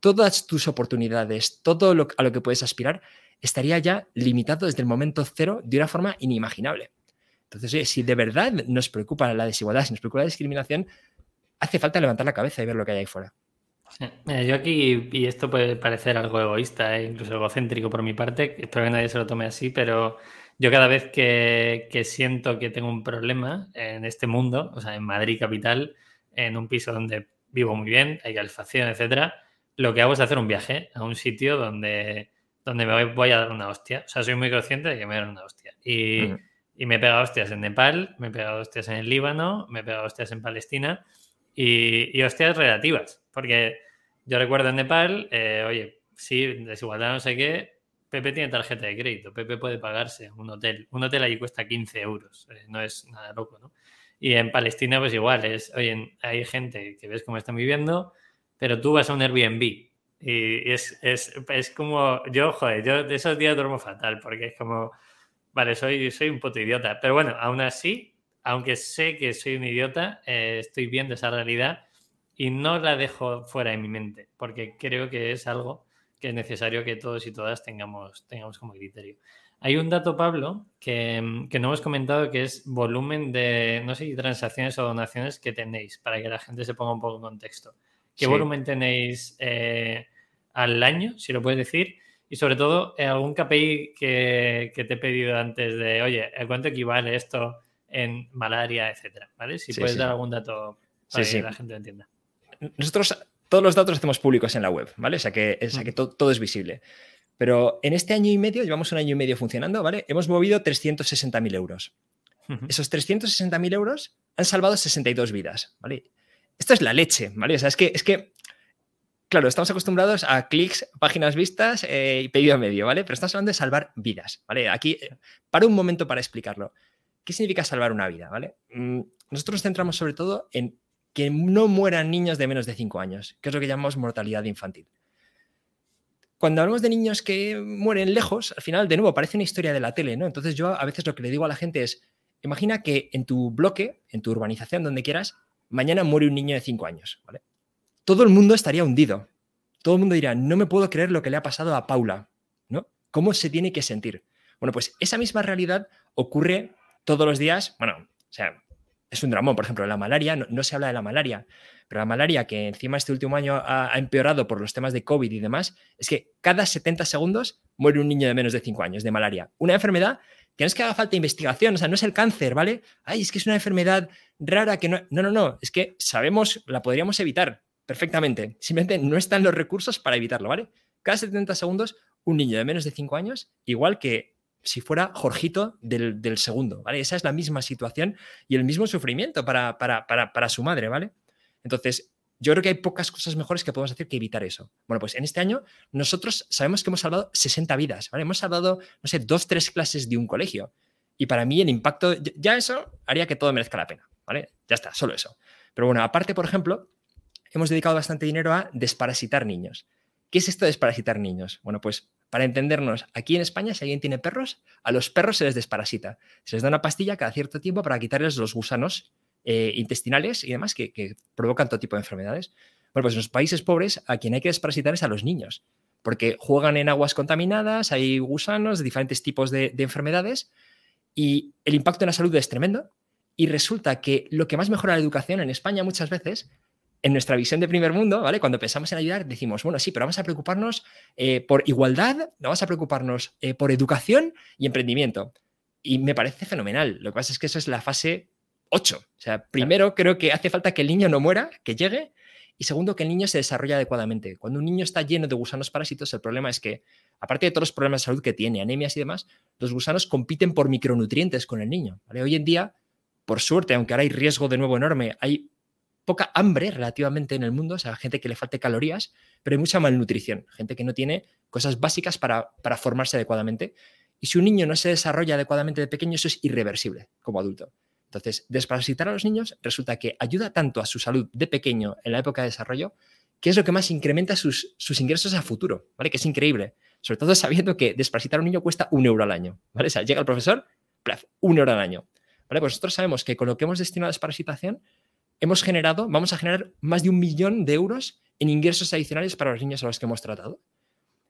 todas tus oportunidades, todo lo, a lo que puedes aspirar, estaría ya limitado desde el momento cero de una forma inimaginable. Entonces, si de verdad nos preocupa la desigualdad, si nos preocupa la discriminación, hace falta levantar la cabeza y ver lo que hay ahí fuera. Yo aquí, y esto puede parecer algo egoísta, e incluso egocéntrico por mi parte, espero que nadie se lo tome así, pero yo cada vez que, siento que tengo un problema en este mundo, o sea, en Madrid capital, en un piso donde vivo muy bien, hay calefacción, etcétera, lo que hago es hacer un viaje a un sitio donde, donde me voy, a dar una hostia. O sea, soy muy consciente de que me voy a dar una hostia. Y, me he pegado hostias en Nepal, me he pegado hostias en el Líbano, me he pegado hostias en Palestina y, y hostias relativas. Porque yo recuerdo en Nepal, eh, oye, sí, desigualdad no sé qué, Pepe tiene tarjeta de crédito, Pepe puede pagarse un hotel. Un hotel allí cuesta 15 euros, eh, no es nada loco, ¿no? Y en Palestina, pues igual, es, oye, hay gente que ves cómo están viviendo, pero tú vas a un Airbnb y es, es, es como, yo, joder, yo de esos días duermo fatal porque es como, vale, soy, soy un puto idiota, pero bueno, aún así, aunque sé que soy un idiota, eh, estoy viendo esa realidad y no la dejo fuera de mi mente porque creo que es algo que es necesario que todos y todas tengamos, tengamos como criterio. Hay un dato, Pablo, que, no hemos comentado, que es volumen de, no sé transacciones o donaciones que tenéis, para que la gente se ponga un poco en contexto. ¿Qué volumen tenéis eh, al año, si lo puedes decir? Y sobre todo, eh, algún KPI que, te he pedido antes de, oye, ¿cuánto equivale esto en malaria, etcétera? ¿Vale? Si puedes dar algún dato para que la gente lo entienda. Nosotros todos los datos los hacemos públicos en la web, ¿vale? O sea que, que todo, es visible. Pero en este año y medio, llevamos un año y medio funcionando, ¿vale? Hemos movido 360.000 euros. Esos 360.000 euros han salvado 62 vidas, ¿vale? Esto es la leche, ¿vale? O sea, es que, es que claro, estamos acostumbrados a clics, páginas vistas eh, y pedido medio, ¿vale? Pero estamos hablando de salvar vidas, ¿vale? Aquí, eh, para un momento para explicarlo. ¿Qué significa salvar una vida, ¿vale? Mm, nosotros nos centramos sobre todo en que no mueran niños de menos de 5 años, que es lo que llamamos mortalidad infantil. Cuando hablamos de niños que mueren lejos, al final, de nuevo, parece una historia de la tele, ¿no? Entonces yo a veces lo que le digo a la gente es, imagina que en tu bloque, en tu urbanización, donde quieras, mañana muere un niño de 5 años, ¿vale? todo el mundo estaría hundido. Todo el mundo diría, no me puedo creer lo que le ha pasado a Paula, ¿no? ¿Cómo se tiene que sentir? Bueno, pues esa misma realidad ocurre todos los días, bueno, o sea, es un dramón, por ejemplo, la malaria, no, se habla de la malaria, pero la malaria que encima este último año ha, ha, empeorado por los temas de COVID y demás, es que cada 70 segundos muere un niño de menos de 5 años de malaria. Una enfermedad que no es que haga falta investigación, o sea, no es el cáncer, ¿vale? Ay, es que es una enfermedad rara que no... No, no, no, es que sabemos, la podríamos evitar perfectamente. Simplemente no están los recursos para evitarlo, ¿vale? Cada 70 segundos, un niño de menos de 5 años, igual que si fuera Jorgito del, segundo, ¿vale? Esa es la misma situación y el mismo sufrimiento para, para, para, su madre, ¿vale? Entonces, yo creo que hay pocas cosas mejores que podemos hacer que evitar eso. Bueno, pues en este año nosotros sabemos que hemos salvado 60 vidas, ¿vale? Hemos salvado, no sé, dos, tres clases de un colegio. Y para mí el impacto, ya eso haría que todo merezca la pena, ¿vale? Ya está, solo eso. Pero bueno, aparte, por ejemplo, hemos dedicado bastante dinero a desparasitar niños. ¿Qué es esto de desparasitar niños? Bueno, pues para entendernos, aquí en España, si alguien tiene perros, a los perros se les desparasita. Se les da una pastilla cada cierto tiempo para quitarles los gusanos eh, intestinales y demás que, provocan todo tipo de enfermedades. Bueno, pues en los países pobres a quien hay que desparasitar es a los niños, porque juegan en aguas contaminadas, hay gusanos de diferentes tipos de enfermedades y el impacto en la salud es tremendo. Y resulta que lo que más mejora la educación en España muchas veces en nuestra visión de primer mundo, ¿vale? Cuando pensamos en ayudar, decimos, bueno, sí, pero vamos a preocuparnos eh, por igualdad, vamos a preocuparnos eh, por educación y emprendimiento. Y me parece fenomenal. Lo que pasa es que eso es la fase 8. O sea, primero creo que hace falta que el niño no muera, que llegue, y segundo, que el niño se desarrolle adecuadamente. Cuando un niño está lleno de gusanos parásitos, el problema es que, aparte de todos los problemas de salud que tiene, anemias y demás, los gusanos compiten por micronutrientes con el niño. ¿vale? Hoy en día, por suerte, aunque ahora hay riesgo de nuevo enorme, hay poca hambre relativamente en el mundo, o sea, gente que le falte calorías, pero hay mucha malnutrición, gente que no tiene cosas básicas para, para formarse adecuadamente. Y si un niño no se desarrolla adecuadamente de pequeño, eso es irreversible como adulto. Entonces, desparasitar a los niños resulta que ayuda tanto a su salud de pequeño en la época de desarrollo, que es lo que más incrementa sus, sus ingresos a futuro, ¿vale? Que es increíble. Sobre todo sabiendo que desparasitar a un niño cuesta un euro al año, ¿vale? O sea, llega el profesor, plaf, un euro al año. ¿Vale? Pues nosotros sabemos que con lo que hemos destinado a desparasitación, hemos generado, vamos a generar más de un millón de euros en ingresos adicionales para los niños a los que hemos tratado.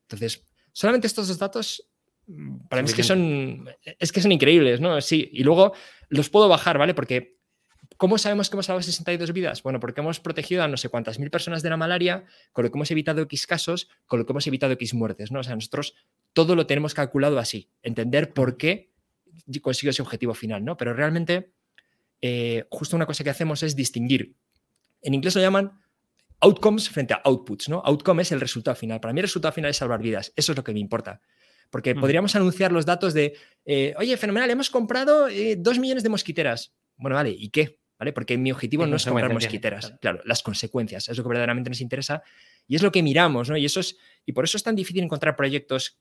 Entonces, solamente estos dos datos mm, para mí es que son es que son increíbles, ¿no? Sí, y luego los puedo bajar, ¿vale? Porque ¿cómo sabemos que hemos salvado 62 vidas? Bueno, porque hemos protegido a no sé cuántas mil personas de la malaria, con lo que hemos evitado X casos, con lo que hemos evitado X muertes, ¿no? O sea, nosotros todo lo tenemos calculado así, entender por qué consigo ese objetivo final, ¿no? Pero realmente eh, justo una cosa que hacemos es distinguir. En inglés lo llaman outcomes frente a outputs, ¿no? Outcome es el resultado final. Para mí el resultado final es salvar vidas. Eso es lo que me importa. Porque mm. podríamos anunciar los datos de, eh, oye, fenomenal, hemos comprado eh, dos millones de mosquiteras. Bueno, vale, ¿y qué? ¿Vale? Porque mi objetivo no es comprar mosquiteras. Claro. las consecuencias, es lo que verdaderamente nos interesa y es lo que miramos, ¿no? Y eso es, y por eso es tan difícil encontrar proyectos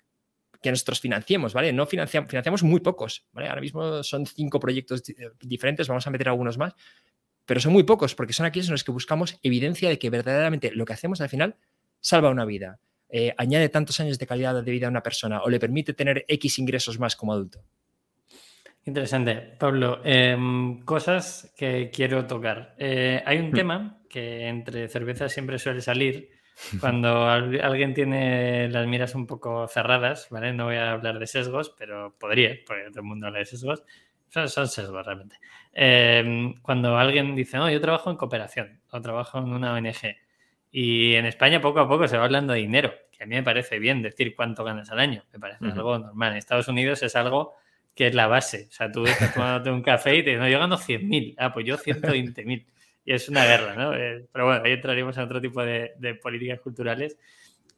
que nosotros financiemos, ¿vale? No financiamos, financiamos muy pocos, ¿vale? Ahora mismo son cinco proyectos diferentes, vamos a meter algunos más, pero son muy pocos porque son aquellos en los que buscamos evidencia de que verdaderamente lo que hacemos al final salva una vida, eh, añade tantos años de calidad de vida a una persona o le permite tener X ingresos más como adulto. Interesante. Pablo, em, cosas que quiero tocar. Eh, hay un hmm. tema que entre cervezas siempre suele salir, cuando alguien tiene las miras un poco cerradas, ¿vale? No voy a hablar de sesgos, pero podría, porque todo el mundo habla de sesgos. Son, sesgos realmente. Em, cuando alguien dice, no, yo trabajo en cooperación o trabajo en una ONG. Y en España poco a poco se va hablando de dinero, que a mí me parece bien decir cuánto ganas al año, me parece algo normal. En Estados Unidos es algo que es la base. O sea, tú estás tomándote un café y te dices, no, yo gano 100.000. Ah, pues yo 120.000 y es una guerra, ¿no? Eh, pero bueno, ahí entraríamos en otro tipo de, políticas culturales.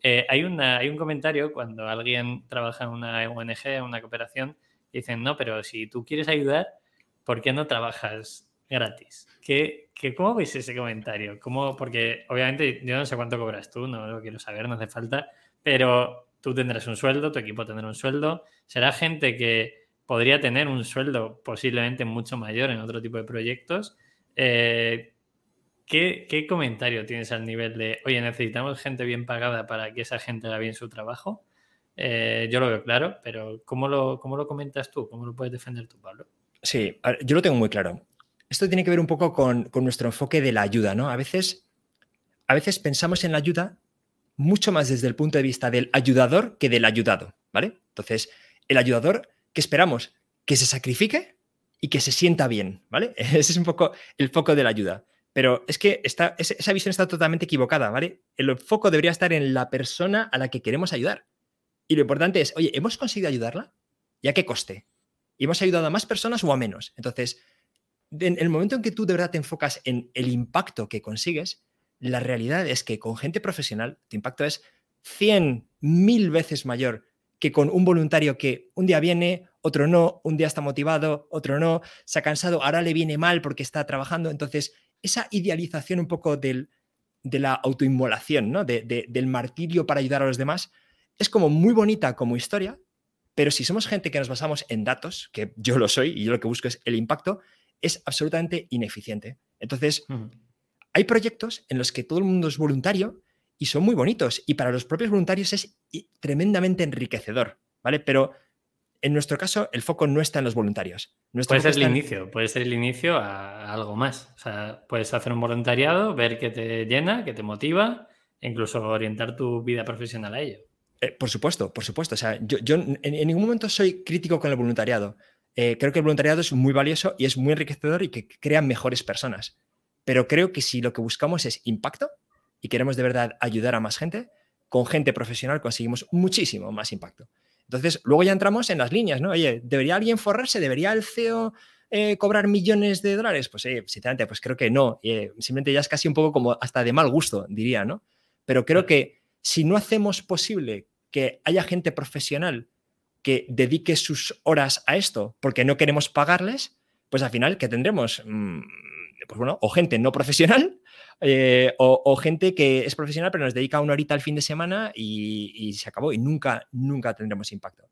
Eh, hay, una, hay un comentario cuando alguien trabaja en una ONG, en una cooperación, dicen, no, pero si tú quieres ayudar, ¿por qué no trabajas gratis. ¿Qué, cómo veis ese comentario? ¿Cómo, porque obviamente yo no sé cuánto cobras tú, no lo quiero saber, no hace falta, pero tú tendrás un sueldo, tu equipo tendrá un sueldo, será gente que podría tener un sueldo posiblemente mucho mayor en otro tipo de proyectos. Eh, ¿qué, comentario tienes al nivel de, oye, necesitamos gente bien pagada para que esa gente haga bien su trabajo? Eh, yo lo veo claro, pero ¿cómo lo, ¿cómo lo comentas tú? ¿Cómo lo puedes defender tú, Pablo? Sí, yo lo tengo muy claro. Esto tiene que ver un poco con, con nuestro enfoque de la ayuda, ¿no? A veces, a veces pensamos en la ayuda mucho más desde el punto de vista del ayudador que del ayudado, ¿vale? Entonces, el ayudador, ¿qué esperamos? Que se sacrifique y que se sienta bien, ¿vale? Ese es un poco el foco de la ayuda. Pero es que esa visión está totalmente equivocada, ¿vale? El foco debería estar en la persona a la que queremos ayudar. Y lo importante es, oye, ¿hemos conseguido ayudarla? ¿Y a qué coste? ¿Y hemos ayudado a más personas o a menos? Entonces, en el momento en que tú de verdad te enfocas en el impacto que consigues, la realidad es que con gente profesional tu impacto es 100, mil veces mayor que con un voluntario que un día viene, otro no, un día está motivado, otro no, se ha cansado, ahora le viene mal porque está trabajando. Entonces, esa idealización un poco del, de la autoinmolación, ¿no? del martirio para ayudar a los demás, es como muy bonita como historia, pero si somos gente que nos basamos en datos, que yo lo soy y yo lo que busco es el impacto, es absolutamente ineficiente. Entonces, hay proyectos en los que todo el mundo es voluntario y son muy bonitos y para los propios voluntarios es tremendamente enriquecedor, ¿vale? Pero en nuestro caso el foco no está en los voluntarios. puede ser el inicio, puede ser el inicio a algo más. O sea, puedes hacer un voluntariado, ver que te llena, que te motiva, e incluso orientar tu vida profesional a ello. Eh, por supuesto, por supuesto. O sea, yo, en, ningún momento soy crítico con el voluntariado. Eh, creo que el voluntariado es muy valioso y es muy enriquecedor y que crea mejores personas. Pero creo que si lo que buscamos es impacto y queremos de verdad ayudar a más gente, con gente profesional conseguimos muchísimo más impacto. Entonces, luego ya entramos en las líneas, ¿no? Oye, ¿debería alguien forrarse? ¿Debería el CEO eh, cobrar millones de dólares? Pues, eh, sinceramente, pues creo que no. Eh, simplemente ya es casi un poco como hasta de mal gusto, diría, ¿no? Pero creo que si no hacemos posible que haya gente profesional que dedique sus horas a esto porque no queremos pagarles, pues al final, ¿qué tendremos? Mm, pues bueno, o gente no profesional eh, o, gente que es profesional pero nos dedica una horita al fin de semana y, se acabó y nunca, nunca tendremos impacto.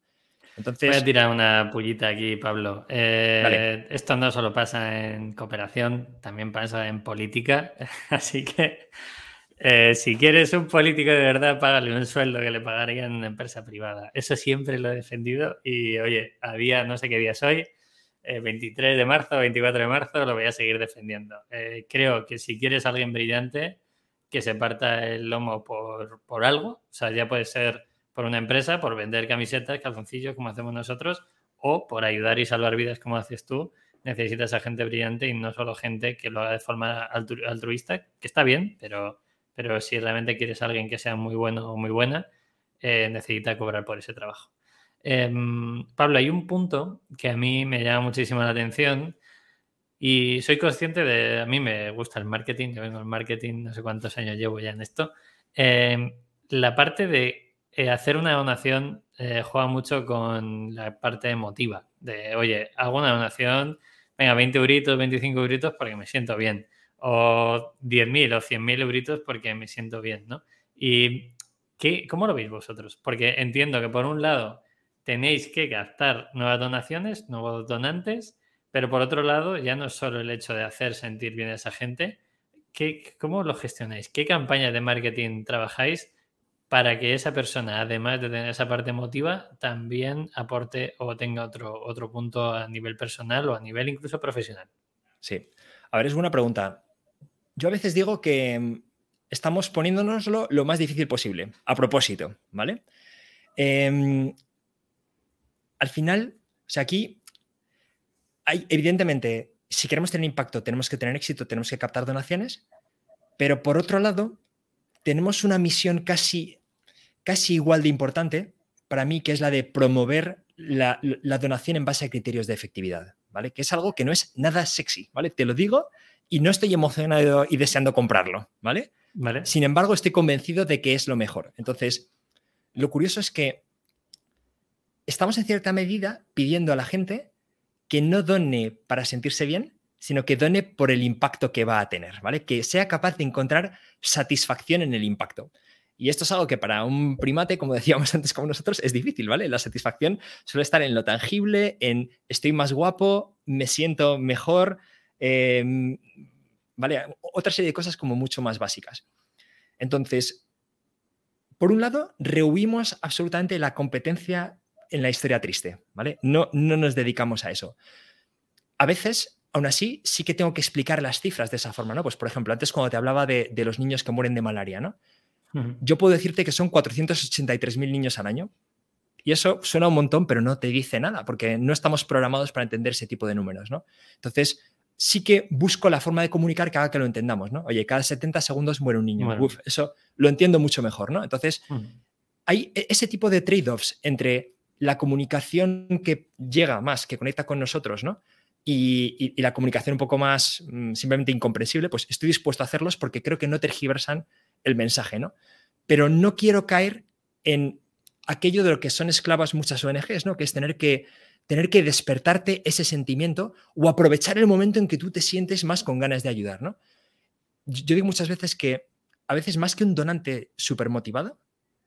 Entonces, Voy a tirar una pullita aquí, Pablo. Eh, esto no solo pasa en cooperación, también pasa en política. Así que eh, si quieres un político de verdad, págale un sueldo que le pagaría en una empresa privada. Eso siempre lo he defendido y oye, a día, no sé qué día es hoy, 23 eh, de marzo, 24 de marzo, lo voy a seguir defendiendo. Eh, creo que si quieres alguien brillante, que se parta el lomo por, por, algo, o sea, ya puede ser por una empresa, por vender camisetas, calzoncillos, como hacemos nosotros, o por ayudar y salvar vidas, como haces tú, necesitas a gente brillante y no solo gente que lo haga de forma altruista, que está bien, pero, pero si realmente quieres alguien que sea muy bueno o muy buena, eh, necesita cobrar por ese trabajo. Em, Pablo, hay un punto que a mí me llama muchísimo la atención y soy consciente de, a mí me gusta el marketing, yo vengo del marketing, no sé cuántos años llevo ya en esto. Em, la parte de eh, hacer una donación eh, juega mucho con la parte emotiva, de, oye, hago una donación, venga, 20 euritos, 25 euritos porque me siento bien, o 10.000 o 100.000 euritos porque me siento bien, ¿no? ¿Y qué, cómo lo veis vosotros? Porque entiendo que por un lado tenéis que captar nuevas donaciones, nuevos donantes, pero por otro lado, ya no es solo el hecho de hacer sentir bien a esa gente, ¿qué, ¿cómo lo gestionáis? ¿Qué campañas de marketing trabajáis para que esa persona, además de tener esa parte emotiva, también aporte o tenga otro, otro punto a nivel personal o a nivel incluso profesional? Sí. A ver, es buena pregunta. Yo a veces digo que mm, estamos poniéndonoslo lo más difícil posible, a propósito, ¿vale? Eh, al final, o sea, aquí hay, evidentemente, si queremos tener impacto, tenemos que tener éxito, tenemos que captar donaciones, pero por otro lado, tenemos una misión casi, casi igual de importante para mí, que es la de promover la, donación en base a criterios de efectividad, ¿vale? Que es algo que no es nada sexy, ¿vale? Te lo digo y no estoy emocionado y deseando comprarlo, ¿vale? ¿vale? Sin embargo, estoy convencido de que es lo mejor. Entonces, lo curioso es que estamos en cierta medida pidiendo a la gente que no done para sentirse bien, sino que done por el impacto que va a tener, ¿vale? Que sea capaz de encontrar satisfacción en el impacto. Y esto es algo que para un primate, como decíamos antes como nosotros, es difícil, ¿vale? La satisfacción suele estar en lo tangible, en estoy más guapo, me siento mejor, em, ¿vale? Otra serie de cosas como mucho más básicas. Entonces, por un lado, rehuimos absolutamente la competencia en la historia triste, ¿vale? No, no nos dedicamos a eso. A veces, aún así, sí que tengo que explicar las cifras de esa forma, ¿no? Pues, por ejemplo, antes cuando te hablaba de, de los niños que mueren de malaria, ¿no? Yo puedo decirte que son 483.000 niños al año. Y eso suena un montón, pero no te dice nada, porque no estamos programados para entender ese tipo de números, ¿no? Entonces, sí que busco la forma de comunicar que haga que lo entendamos, ¿no? Oye, cada 70 segundos muere un niño. Uf, eso lo entiendo mucho mejor, ¿no? Entonces, hay e-, ese tipo de trade-offs entre la comunicación que llega más, que conecta con nosotros, ¿no? Y, la comunicación un poco más mm, simplemente incomprensible, pues estoy dispuesto a hacerlos porque creo que no tergiversan el mensaje, ¿no? Pero no quiero caer en aquello de lo que son esclavas muchas ONGs, ¿no? Que es tener que, tener que despertarte ese sentimiento o aprovechar el momento en que tú te sientes más con ganas de ayudar, ¿no? Yo digo muchas veces que a veces más que un donante súper motivado,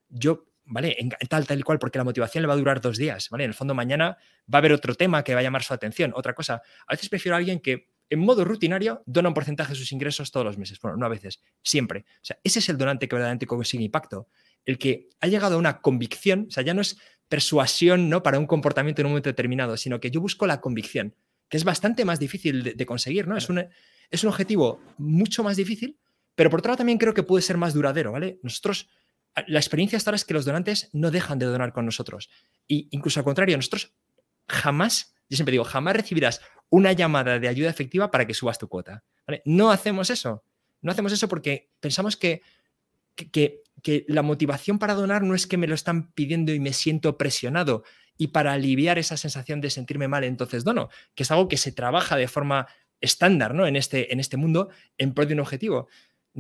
yo, ¿vale? En, tal, tal y cual, porque la motivación le va a durar dos días, ¿vale? En el fondo mañana va a haber otro tema que va a llamar su atención, otra cosa. A veces prefiero a alguien que en modo rutinario dona un porcentaje de sus ingresos todos los meses. Bueno, no a veces, siempre. O sea, ese es el donante que verdaderamente consigue impacto. El que ha llegado a una convicción, o sea, ya no es persuasión ¿no? para un comportamiento en un momento determinado, sino que yo busco la convicción, que es bastante más difícil de, conseguir, ¿no? Es un, es un objetivo mucho más difícil, pero por otro lado también creo que puede ser más duradero, ¿vale? Nosotros, la experiencia hasta ahora es que los donantes no dejan de donar con nosotros. Y incluso al contrario, nosotros jamás, yo siempre digo, jamás recibirás una llamada de ayuda efectiva para que subas tu cuota. No hacemos eso. No hacemos eso porque pensamos que, que, la motivación para donar no es que me lo están pidiendo y me siento presionado y para aliviar esa sensación de sentirme mal, entonces dono, que es algo que se trabaja de forma estándar ¿no? en, este, en este mundo en pro de un objetivo.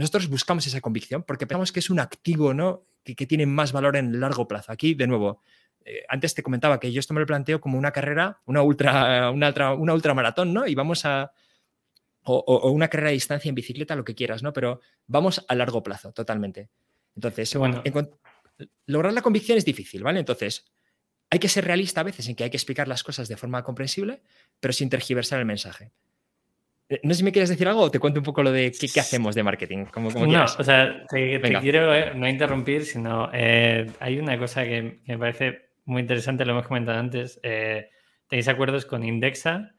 Nosotros buscamos esa convicción porque pensamos que es un activo ¿no? que, que tiene más valor en largo plazo. Aquí, de nuevo, eh, antes te comentaba que yo esto me lo planteo como una carrera, una ultra, una, una ultramaratón, ¿no? Y vamos a. O, una carrera de distancia en bicicleta, lo que quieras, ¿no? Pero vamos a largo plazo, totalmente. Entonces, bueno. lograr la convicción es difícil, ¿vale? Entonces, hay que ser realista a veces en que hay que explicar las cosas de forma comprensible, pero sin tergiversar el mensaje. Eh, no sé si me quieres decir algo o te cuento un poco lo de qué, hacemos de marketing. Como, no, o sea, te, quiero eh, no interrumpir, sino hay una cosa que, me parece muy interesante, lo hemos comentado antes. Eh, tenéis acuerdos con Indexa,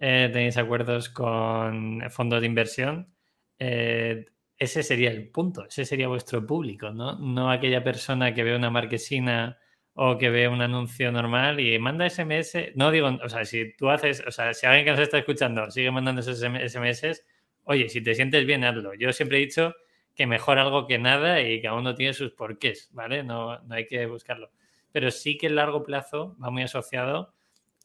eh, tenéis acuerdos con fondos de inversión. Eh, ese sería el punto, ese sería vuestro público, ¿no? No aquella persona que ve una marquesina o que ve un anuncio normal y manda SMS. No digo, o sea, si tú haces, o sea, si alguien que nos está escuchando sigue mandando esos SMS, oye, si te sientes bien, hazlo. Yo siempre he dicho que mejor algo que nada y que aún no tiene sus porqués, ¿vale? No, no hay que buscarlo pero sí que el largo plazo va muy asociado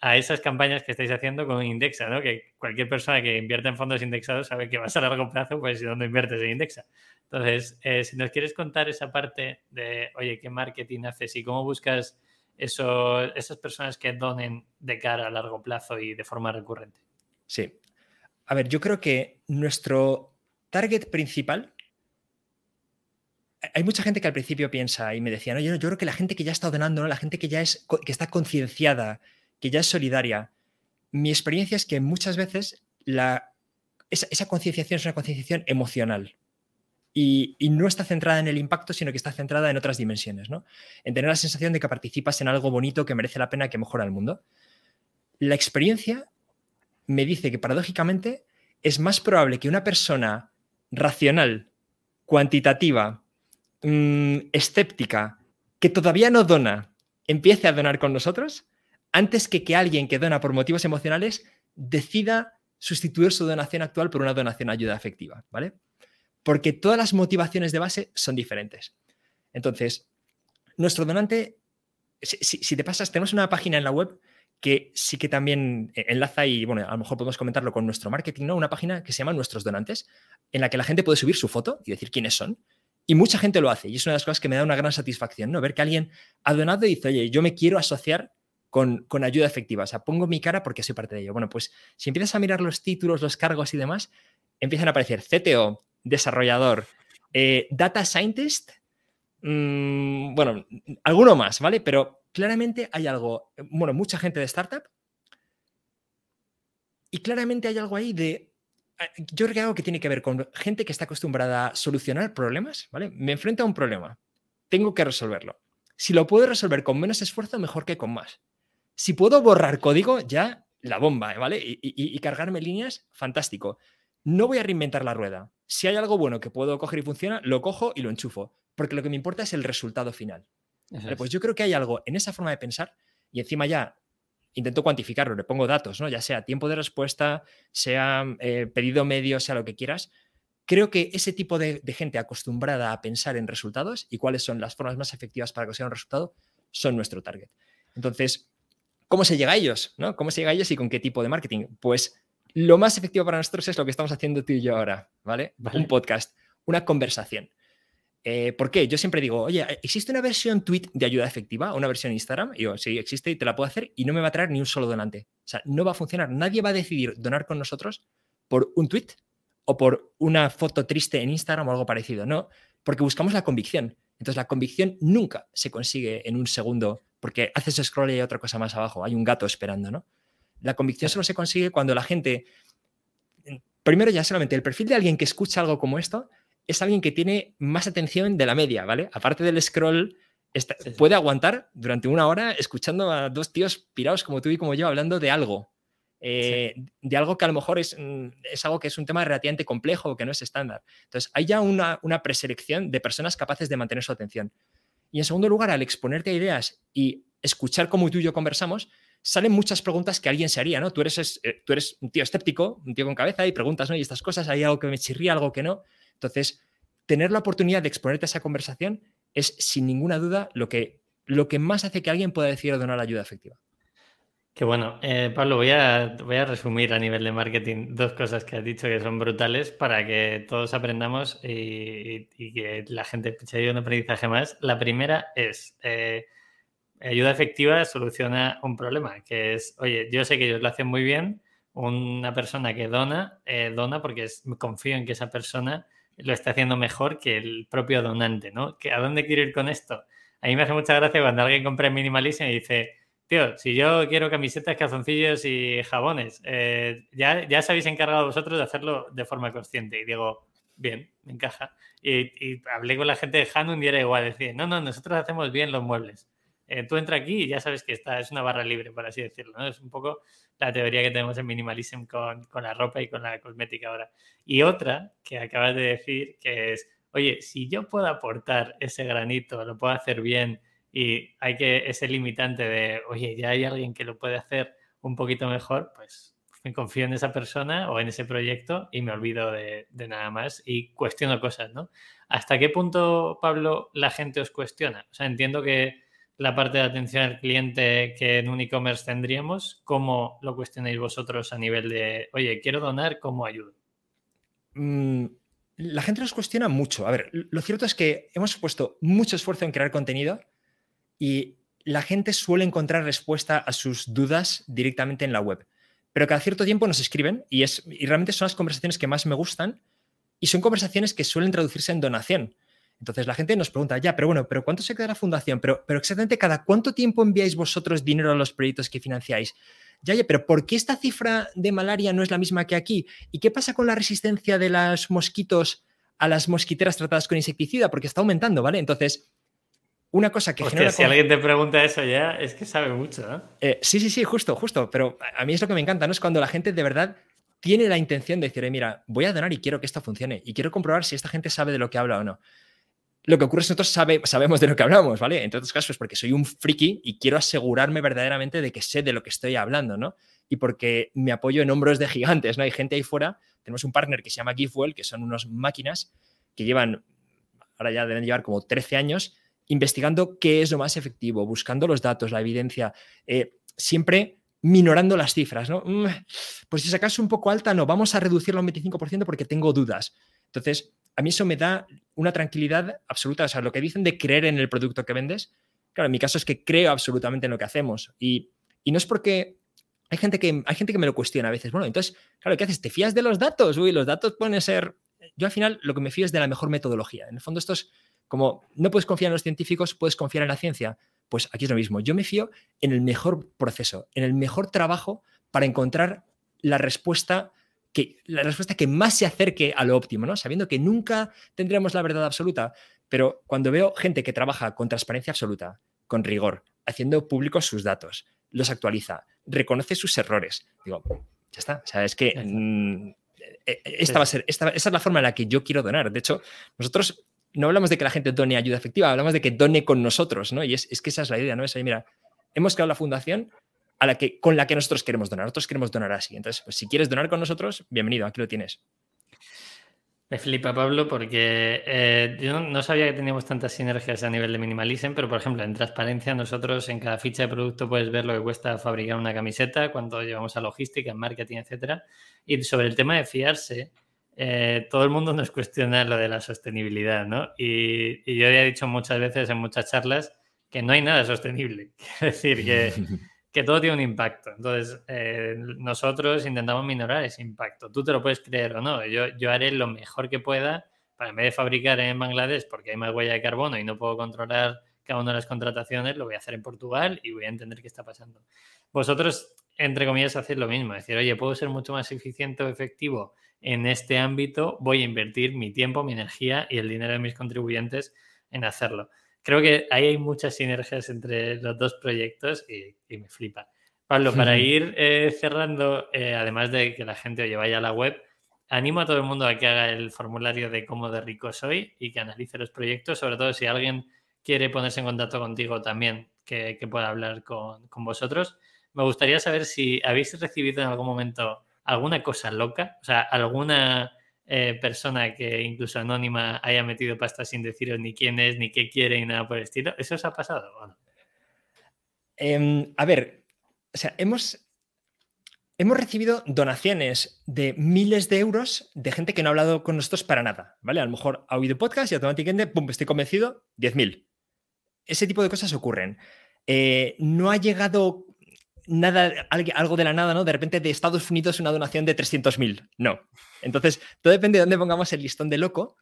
a esas campañas que estáis haciendo con Indexa, ¿no? Que cualquier persona que invierta en fondos indexados sabe que vas a largo plazo, pues si dónde inviertes en Indexa. Entonces, eh, si nos quieres contar esa parte de, oye, ¿qué marketing haces y cómo buscas eso, esas personas que donen de cara a largo plazo y de forma recurrente? Sí. A ver, yo creo que nuestro target principal hay mucha gente que al principio piensa y me decía, no, yo, yo creo que la gente que ya está ordenando, ¿no? la gente que ya es, que está concienciada, que ya es solidaria, mi experiencia es que muchas veces esa, concienciación es una concienciación emocional. Y, no está centrada en el impacto, sino que está centrada en otras dimensiones, ¿no? En tener la sensación de que participas en algo bonito que merece la pena, que mejora el mundo. La experiencia me dice que paradójicamente es más probable que una persona racional, cuantitativa, Mm, escéptica que todavía no dona empiece a donar con nosotros antes que que alguien que dona por motivos emocionales decida sustituir su donación actual por una donación ayuda efectiva, ¿vale? Porque todas las motivaciones de base son diferentes. Entonces, nuestro donante, si, te pasas, tenemos una página en la web que sí que también enlaza y, bueno, a lo mejor podemos comentarlo con nuestro marketing, ¿no? Una página que se llama Nuestros Donantes, en la que la gente puede subir su foto y decir quiénes son. Y mucha gente lo hace. Y es una de las cosas que me da una gran satisfacción, ¿no? Ver que alguien ha donado y dice, oye, yo me quiero asociar con, ayuda efectiva. O sea, pongo mi cara porque soy parte de ello. Bueno, pues si empiezas a mirar los títulos, los cargos y demás, empiezan a aparecer CTO, desarrollador, eh, data scientist, mmm, bueno, alguno más, ¿vale? Pero claramente hay algo, bueno, mucha gente de startup y claramente hay algo ahí de, ah, yo creo que algo que tiene que ver con gente que está acostumbrada a solucionar problemas, ¿vale? Me enfrento a un problema, tengo que resolverlo. Si lo puedo resolver con menos esfuerzo, mejor que con más. Si puedo borrar código, ya la bomba, ¿vale? Y, y cargarme líneas, fantástico no voy a reinventar la rueda. Si hay algo bueno que puedo coger y funciona, lo cojo y lo enchufo, porque lo que me importa es el resultado final. Pues yo creo que hay algo en esa forma de pensar y encima ya intento cuantificarlo, le pongo datos, ¿no? ya sea tiempo de respuesta, sea eh, pedido medio, sea lo que quieras. Creo que ese tipo de, gente acostumbrada a pensar en resultados y cuáles son las formas más efectivas para conseguir un resultado son nuestro target. Entonces, ¿cómo se llega a ellos? ¿no? ¿Cómo se llega a ellos y con qué tipo de marketing? Pues lo más efectivo para nosotros es lo que estamos haciendo tú y yo ahora, ¿vale? Un podcast, una conversación. Eh, ¿Por qué? Yo siempre digo, oye, ¿existe una versión tweet de ayuda efectiva? ¿Una versión Instagram? Y yo, sí, existe y te la puedo hacer y no me va a traer ni un solo donante. O sea, no va a funcionar. Nadie va a decidir donar con nosotros por un tweet o por una foto triste en Instagram o algo parecido. No, porque buscamos la convicción. Entonces, la convicción nunca se consigue en un segundo porque haces scroll y hay otra cosa más abajo. Hay un gato esperando, ¿no? La convicción solo se consigue cuando la gente, primero ya solamente el perfil de alguien que escucha algo como esto, es alguien que tiene más atención de la media, ¿vale? Aparte del scroll, puede aguantar durante una hora escuchando a dos tíos pirados como tú y como yo hablando de algo. Eh, de algo que a lo mejor es, mm, es, algo que es un tema relativamente complejo o que no es estándar. Entonces, hay ya una, una preselección de personas capaces de mantener su atención. Y en segundo lugar, al exponerte a ideas y escuchar cómo tú y yo conversamos, salen muchas preguntas que alguien se haría, ¿no? Tú eres, eh, tú eres un tío escéptico, un tío con cabeza y preguntas, ¿no? Y estas cosas, hay algo que me chirría, algo que no. Entonces, tener la oportunidad de exponerte a esa conversación es sin ninguna duda lo que, lo que más hace que alguien pueda decidir donar ayuda efectiva. Qué bueno. Eh, Pablo, voy a, voy a resumir a nivel de marketing dos cosas que has dicho que son brutales para que todos aprendamos y, que la gente se lleve un aprendizaje más. La primera es... Eh, ayuda efectiva soluciona un problema, que es, oye, yo sé que ellos lo hacen muy bien, una persona que dona, eh, dona porque confío en que esa persona lo está haciendo mejor que el propio donante, ¿no? ¿A dónde quiero ir con esto? A mí me hace mucha gracia cuando alguien compra en y dice, si yo quiero camisetas, calzoncillos y jabones, eh, ya, ya os habéis encargado vosotros de hacerlo de forma consciente. Y digo, bien, me encaja. Y, hablé con la gente de Hanun y era igual, decía, no, no, nosotros hacemos bien los muebles. Eh, tú entra aquí y ya sabes que esta es una barra libre, por así decirlo. ¿no? Es un poco la teoría que tenemos en Minimalism con, con, la ropa y con la cosmética ahora. Y otra que acabas de decir, que es, oye, si yo puedo aportar ese granito, lo puedo hacer bien y hay que ese limitante de, oye, ya hay alguien que lo puede hacer un poquito mejor, pues me confío en esa persona o en ese proyecto y me olvido de, nada más y cuestiono cosas, ¿no? ¿Hasta qué punto, Pablo, la gente os cuestiona? O sea, entiendo que la parte de atención al cliente que en un e-commerce tendríamos, ¿cómo lo cuestionáis vosotros a nivel de, oye, quiero donar, ¿cómo ayudo? Mm, la gente nos cuestiona mucho. A ver, lo cierto es que hemos puesto mucho esfuerzo en crear contenido y la gente suele encontrar respuesta a sus dudas directamente en la web. Pero cada cierto tiempo nos escriben y, es, y realmente son las conversaciones que más me gustan y son conversaciones que suelen traducirse en donación. Entonces la gente nos pregunta, ya, pero bueno, pero ¿cuánto se queda la fundación? Pero, pero exactamente cada cuánto tiempo enviáis vosotros dinero a los proyectos que financiáis. Ya, ya, pero ¿por qué esta cifra de malaria no es la misma que aquí? ¿Y qué pasa con la resistencia de los mosquitos a las mosquiteras tratadas con insecticida? Porque está aumentando, ¿vale? Entonces, una cosa que Hostia, Si alguien te pregunta eso ya, es que sabe mucho, ¿no? Eh, sí, sí, sí, justo, justo. Pero a mí es lo que me encanta, ¿no? Es cuando la gente de verdad tiene la intención de decir, mira, voy a donar y quiero que esto funcione. Y quiero comprobar si esta gente sabe de lo que habla o no lo que ocurre es que nosotros sabemos de lo que hablamos, ¿vale? Entre otros casos, porque soy un friki y quiero asegurarme verdaderamente de que sé de lo que estoy hablando, ¿no? Y porque me apoyo en hombros de gigantes, ¿no? Hay gente ahí fuera, tenemos un partner que se llama Giftwell, que son unas máquinas que llevan, ahora ya deben llevar como 13 años, investigando qué es lo más efectivo, buscando los datos, la evidencia, eh, siempre minorando las cifras, ¿no? Mm, pues si sacas un poco alta, no, vamos a reducirlo a un 25% porque tengo dudas. Entonces, a mí eso me da una tranquilidad absoluta. O sea, lo que dicen de creer en el producto que vendes, claro, en mi caso es que creo absolutamente en lo que hacemos. Y Y no es porque hay gente que, hay gente que me lo cuestiona a veces. Bueno, entonces, claro, ¿qué haces? ¿Te fías de los datos? Uy, los datos pueden ser... Yo al final lo que me fío es de la mejor metodología. En el fondo esto es como, no puedes confiar en los científicos, puedes confiar en la ciencia. Pues aquí es lo mismo. Yo me fío en el mejor proceso, en el mejor trabajo para encontrar la respuesta que, la respuesta que más se acerque a lo óptimo, ¿no? Sabiendo que nunca tendremos la verdad absoluta, pero cuando veo gente que trabaja con transparencia absoluta, con rigor, haciendo públicos sus datos, los actualiza, reconoce sus errores. Digo, ya está. O sea, es que mm, e, e, esta va a ser, esta, esa es la forma en la que yo quiero donar. De hecho, nosotros no hablamos de que la gente done ayuda efectiva, hablamos de que done con nosotros, ¿no? Y es, que esa es la idea, ¿no? Es ahí, mira, hemos creado la fundación a la que, con la que nosotros queremos donar. Nosotros queremos donar así. Entonces, pues, si quieres donar con nosotros, bienvenido, aquí lo tienes. Me flipa, Pablo, porque eh, yo no sabía que teníamos tantas sinergias a nivel de minimalism, pero por ejemplo, en transparencia, nosotros en cada ficha de producto puedes ver lo que cuesta fabricar una camiseta, cuánto llevamos a logística, en marketing, etcétera. Y sobre el tema de fiarse, eh, todo el mundo nos cuestiona lo de la sostenibilidad, ¿no? Y, y, yo ya he dicho muchas veces en muchas charlas que no hay nada sostenible. Es decir, que que todo tiene un impacto. Entonces, eh, nosotros intentamos minorar ese impacto. Tú te lo puedes creer o no. Yo, yo haré lo mejor que pueda para, en vez de fabricar en Bangladesh porque hay más huella de carbono y no puedo controlar cada una de las contrataciones, lo voy a hacer en Portugal y voy a entender qué está pasando. Vosotros, entre comillas, hacéis lo mismo. Decir, oye, puedo ser mucho más eficiente o efectivo en este ámbito, voy a invertir mi tiempo, mi energía y el dinero de mis contribuyentes en hacerlo creo que ahí hay muchas sinergias entre los dos proyectos y, me flipa. Pablo, para ir eh, cerrando, eh, además de que la gente oye, vaya a la web, animo a todo el mundo a que haga el formulario de cómo de rico soy y que analice los proyectos, sobre todo si alguien quiere ponerse en contacto contigo también, que, pueda hablar con, con, vosotros. Me gustaría saber si habéis recibido en algún momento alguna cosa loca, o sea, alguna eh, persona que incluso anónima haya metido pasta sin deciros ni quién es, ni qué quiere, ni nada por el estilo. ¿Eso os ha pasado em, a ver, o sea, hemos, hemos recibido donaciones de miles de euros de gente que no ha hablado con nosotros para nada, ¿vale? A lo mejor ha oído podcast y automáticamente, pum, estoy convencido, 10.000. Ese tipo de cosas ocurren. Eh, no ha llegado nada, algo de la nada, ¿no? De repente de Estados Unidos una donación de 300.000. No. Entonces, todo depende de dónde pongamos el listón de loco,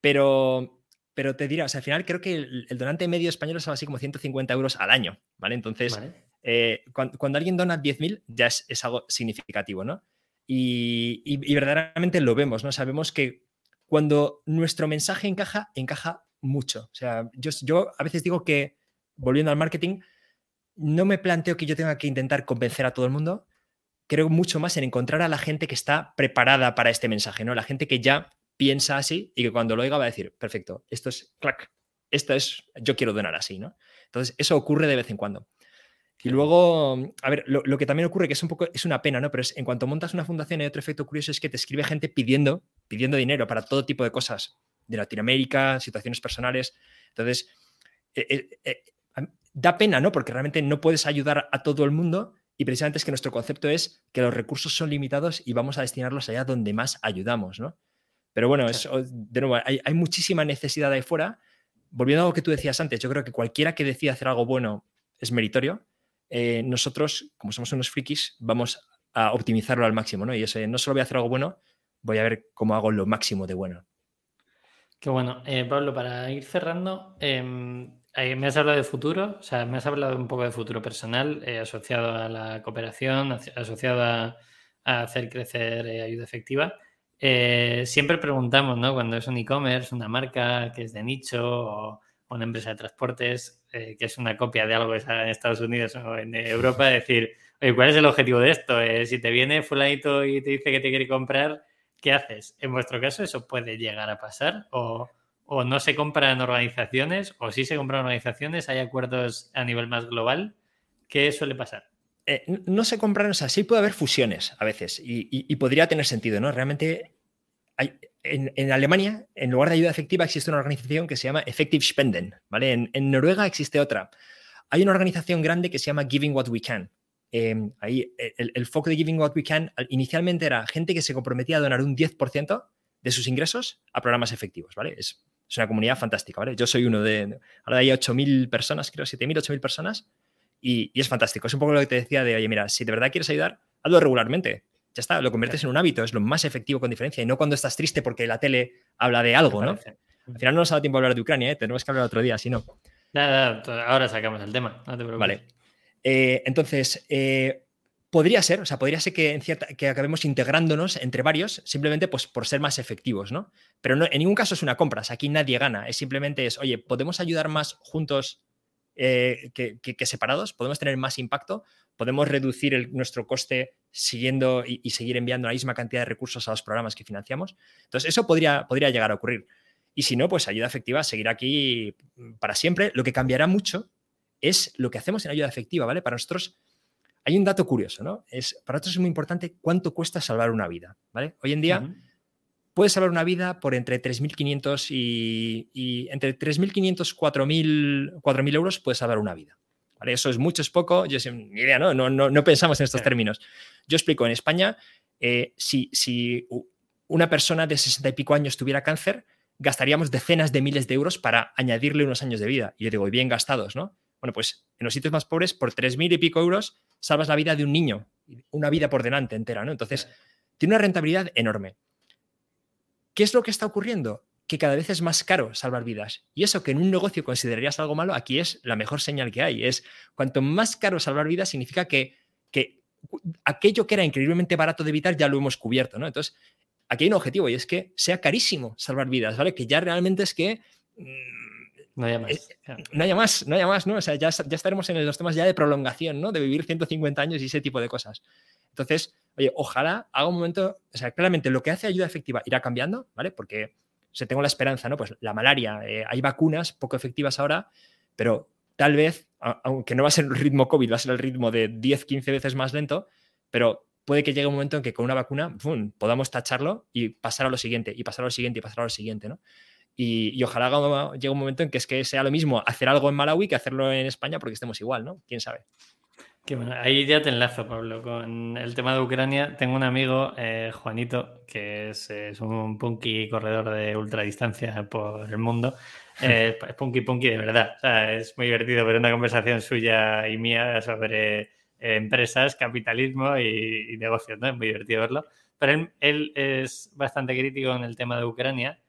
pero, pero te dirás, al final creo que el, donante medio español es algo así como 150 euros al año, ¿vale? Entonces, eh, cuando, alguien dona 10.000 ya es, algo significativo, ¿no? Y, verdaderamente lo vemos, ¿no? Sabemos que cuando nuestro mensaje encaja, encaja mucho. O sea, yo, yo a veces digo que, volviendo al marketing, no me planteo que yo tenga que intentar convencer a todo el mundo. Creo mucho más en encontrar a la gente que está preparada para este mensaje, ¿no? La gente que ya piensa así y que cuando lo oiga va a decir, perfecto, esto es clac, esto es, yo quiero donar así, ¿no? Entonces, eso ocurre de vez en cuando. Y luego, a ver, lo, que también ocurre, que es un poco, es una pena, ¿no? Pero es, en cuanto montas una fundación, hay otro efecto curioso, es que te escribe gente pidiendo, pidiendo dinero para todo tipo de cosas, de Latinoamérica, situaciones personales. Entonces, eh, eh, eh, da pena, ¿no? Porque realmente no puedes ayudar a todo el mundo y precisamente es que nuestro concepto es que los recursos son limitados y vamos a destinarlos allá donde más ayudamos, ¿no? Pero bueno, de nuevo, hay, muchísima necesidad ahí fuera. Volviendo a lo que tú decías antes, yo creo que cualquiera que decida hacer algo bueno es meritorio. Eh, nosotros, como somos unos frikis, vamos a optimizarlo al máximo, ¿no? Y eso, no solo voy a hacer algo bueno, voy a ver cómo hago lo máximo de bueno. Qué bueno. Eh, Pablo, para ir cerrando, em, me has hablado de futuro, o sea, me has hablado un poco de futuro personal eh, asociado a la cooperación, asociado a, hacer crecer eh, ayuda efectiva. Eh, siempre preguntamos, ¿no? Cuando es un e-commerce, una marca que es de nicho o, una empresa de transportes que es una copia de algo en Estados Unidos o en Europa, decir, oye, ¿cuál es el objetivo de esto? si te viene fulanito y te dice que te quiere comprar, ¿qué haces? En vuestro caso, ¿eso puede llegar a pasar o, o no se compran organizaciones, o sí se compran organizaciones, hay acuerdos a nivel más global. ¿Qué suele pasar? Eh, no se compran, o sea, sí puede haber fusiones a veces y, podría tener sentido, ¿no? Realmente en, Alemania, en lugar de ayuda efectiva, existe una organización que se llama Effective Spenden, ¿vale? En, Noruega existe otra. Hay una organización grande que se llama Giving What We Can. Em, ahí el, el, foco de Giving What We Can inicialmente era gente que se comprometía a donar un 10% de sus ingresos a programas efectivos, ¿vale? Es es una comunidad fantástica, ¿vale? Yo soy uno de, ahora hay 8.000 personas, creo, 7.000, 8.000 personas Y, es fantástico. Es un poco lo que te decía de, oye, mira, si de verdad quieres ayudar, hazlo regularmente. Ya está, lo conviertes en un hábito, es lo más efectivo con diferencia. Y no cuando estás triste porque la tele habla de algo, ¿no? Al final no nos ha dado tiempo a hablar de Ucrania, ¿eh? tenemos que hablar otro día, si no. Nada, ahora sacamos el tema, no te preocupes. Vale. Eh, entonces, eh, podría ser, o sea, podría ser que, en cierta, que acabemos integrándonos entre varios, simplemente pues, por ser más efectivos, ¿no? Pero no, en ningún caso es una compra, aquí nadie gana, es simplemente es, oye, ¿podemos ayudar más juntos que, separados? ¿Podemos tener más impacto? ¿Podemos reducir nuestro coste siguiendo y, seguir enviando la misma cantidad de recursos a los programas que financiamos? Entonces, eso podría, podría llegar a ocurrir. Y si no, pues ayuda efectiva seguirá aquí para siempre. Lo que cambiará mucho es lo que hacemos en ayuda efectiva, ¿vale? Para nosotros hay un dato curioso, ¿no? Es, para nosotros es muy importante cuánto cuesta salvar una vida, ¿vale? Hoy en día puedes salvar una vida por entre 3.500 y, y, entre 3.500 4.000 euros puedes salvar una vida. ¿vale? Eso es mucho, es poco. Yo ni idea, ¿no? No, no, no pensamos en estos términos. Yo explico, en España, eh, si, si una persona de 60 y pico años tuviera cáncer, gastaríamos decenas de miles de euros para añadirle unos años de vida. Y yo digo, bien gastados, ¿no? Bueno, pues en los sitios más pobres, por tres mil y pico euros, salvas la vida de un niño, una vida por delante entera, ¿no? Entonces, tiene una rentabilidad enorme. ¿Qué es lo que está ocurriendo? Que cada vez es más caro salvar vidas. Y eso que en un negocio considerarías algo malo, aquí es la mejor señal que hay. Es cuanto más caro salvar vidas, significa que, que aquello que era increíblemente barato de evitar ya lo hemos cubierto, ¿no? Entonces, aquí hay un objetivo y es que sea carísimo salvar vidas, ¿vale? Que ya realmente es que... No haya más. no haya más, no haya más, ¿no? O sea, ya, ya estaremos en los temas ya de prolongación, ¿no? De vivir 150 años y ese tipo de cosas. Entonces, oye, ojalá haga un momento, o sea, claramente lo que hace ayuda efectiva irá cambiando, ¿vale? Porque se tengo la esperanza, ¿no? Pues la malaria, eh, hay vacunas poco efectivas ahora, pero tal vez, aunque no va a ser el ritmo COVID, va a ser el ritmo de 10, 15 veces más lento, pero puede que llegue un momento en que con una vacuna podamos tacharlo y pasar a lo siguiente, y pasar a lo siguiente, y pasar a lo siguiente, ¿no? Y, ojalá llegue un momento en que es que sea lo mismo hacer algo en Malawi que hacerlo en España porque estemos igual, ¿no? ¿Quién sabe? Qué bueno. Ahí ya te enlazo, Pablo, con el tema de Ucrania. Tengo un amigo, eh, Juanito, que es, un punky corredor de ultradistancia por el mundo. es punky punky de verdad. es muy divertido ver una conversación suya y mía sobre empresas, capitalismo y, negocios, ¿no? Es muy divertido verlo. Pero él, es bastante crítico en el tema de Ucrania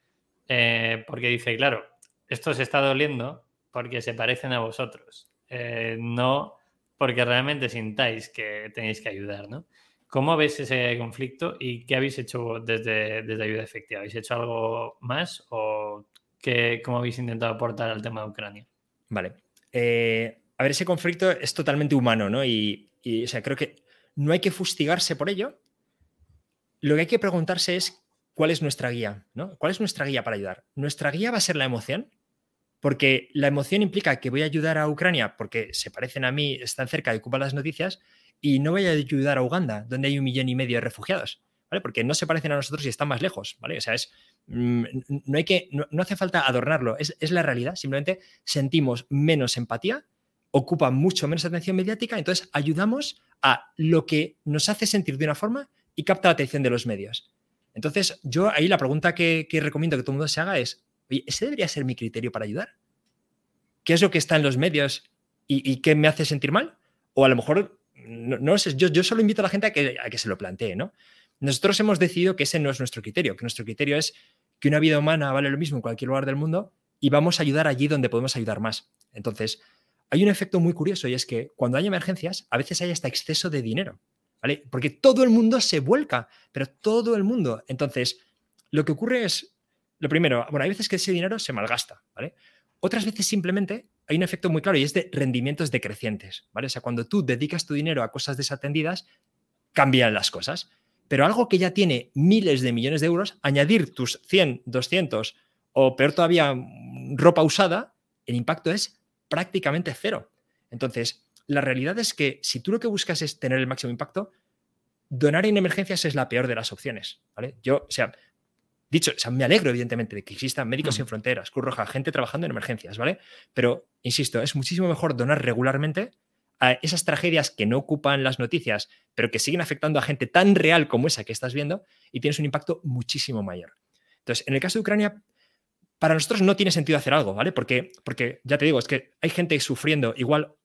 eh, porque dice, claro, esto se está doliendo porque se parecen a vosotros, eh, no porque realmente sintáis que tenéis que ayudar, ¿no? ¿Cómo ves ese conflicto y qué habéis hecho desde, desde Ayuda Efectiva? ¿Habéis hecho algo más o qué, cómo habéis intentado aportar al tema de Ucrania? Vale. Eh, a ver, ese conflicto es totalmente humano, ¿no? Y, o sea, creo que no hay que fustigarse por ello. Lo que hay que preguntarse es cuál es nuestra guía, ¿no? ¿Cuál es nuestra guía para ayudar? ¿Nuestra guía va a ser la emoción? Porque la emoción implica que voy a ayudar a Ucrania porque se parecen a mí, están cerca y ocupan las noticias, y no voy a ayudar a Uganda, donde hay un millón y medio de refugiados, ¿vale? Porque no se parecen a nosotros y están más lejos, ¿vale? O sea, es, mm, no, hace falta adornarlo, es, es la realidad, simplemente sentimos menos empatía ocupa mucho menos atención mediática, entonces ayudamos a lo que nos hace sentir de una forma y capta la atención de los medios. Entonces, yo ahí la pregunta que, recomiendo que todo el mundo se haga es, ¿ese debería ser mi criterio para ayudar? ¿Qué es lo que está en los medios y, qué me hace sentir mal? O a lo mejor, no, sé, yo, solo invito a la gente a que, a que se lo plantee, ¿no? Nosotros hemos decidido que ese no es nuestro criterio, que nuestro criterio es que una vida humana vale lo mismo en cualquier lugar del mundo y vamos a ayudar allí donde podemos ayudar más. Entonces, hay un efecto muy curioso y es que cuando hay emergencias, a veces hay hasta exceso de dinero, ¿vale? Porque todo el mundo se vuelca, pero todo el mundo. Entonces, lo que ocurre es, lo primero, bueno, hay veces que ese dinero se malgasta. Otras veces simplemente hay un efecto muy claro y es de rendimientos decrecientes, ¿vale? O sea, cuando tú dedicas tu dinero a cosas desatendidas, cambian las cosas. Pero algo que ya tiene miles de millones de euros, añadir tus 100, 200 o peor todavía, ropa usada, el impacto es prácticamente cero. Entonces, la realidad es que si tú lo que buscas es tener el máximo impacto, donar en emergencias es la peor de las opciones. ¿vale? Yo, o sea, dicho, o sea, me alegro evidentemente de que existan médicos sin fronteras, Cruz Roja, gente trabajando en emergencias, ¿vale? Pero, insisto, es muchísimo mejor donar regularmente a esas tragedias que no ocupan las noticias, pero que siguen afectando a gente tan real como esa que estás viendo y tienes un impacto muchísimo mayor. Entonces, en el caso de Ucrania, para nosotros no tiene sentido hacer algo, ¿vale? Porque, porque ya te digo, es que hay gente sufriendo igual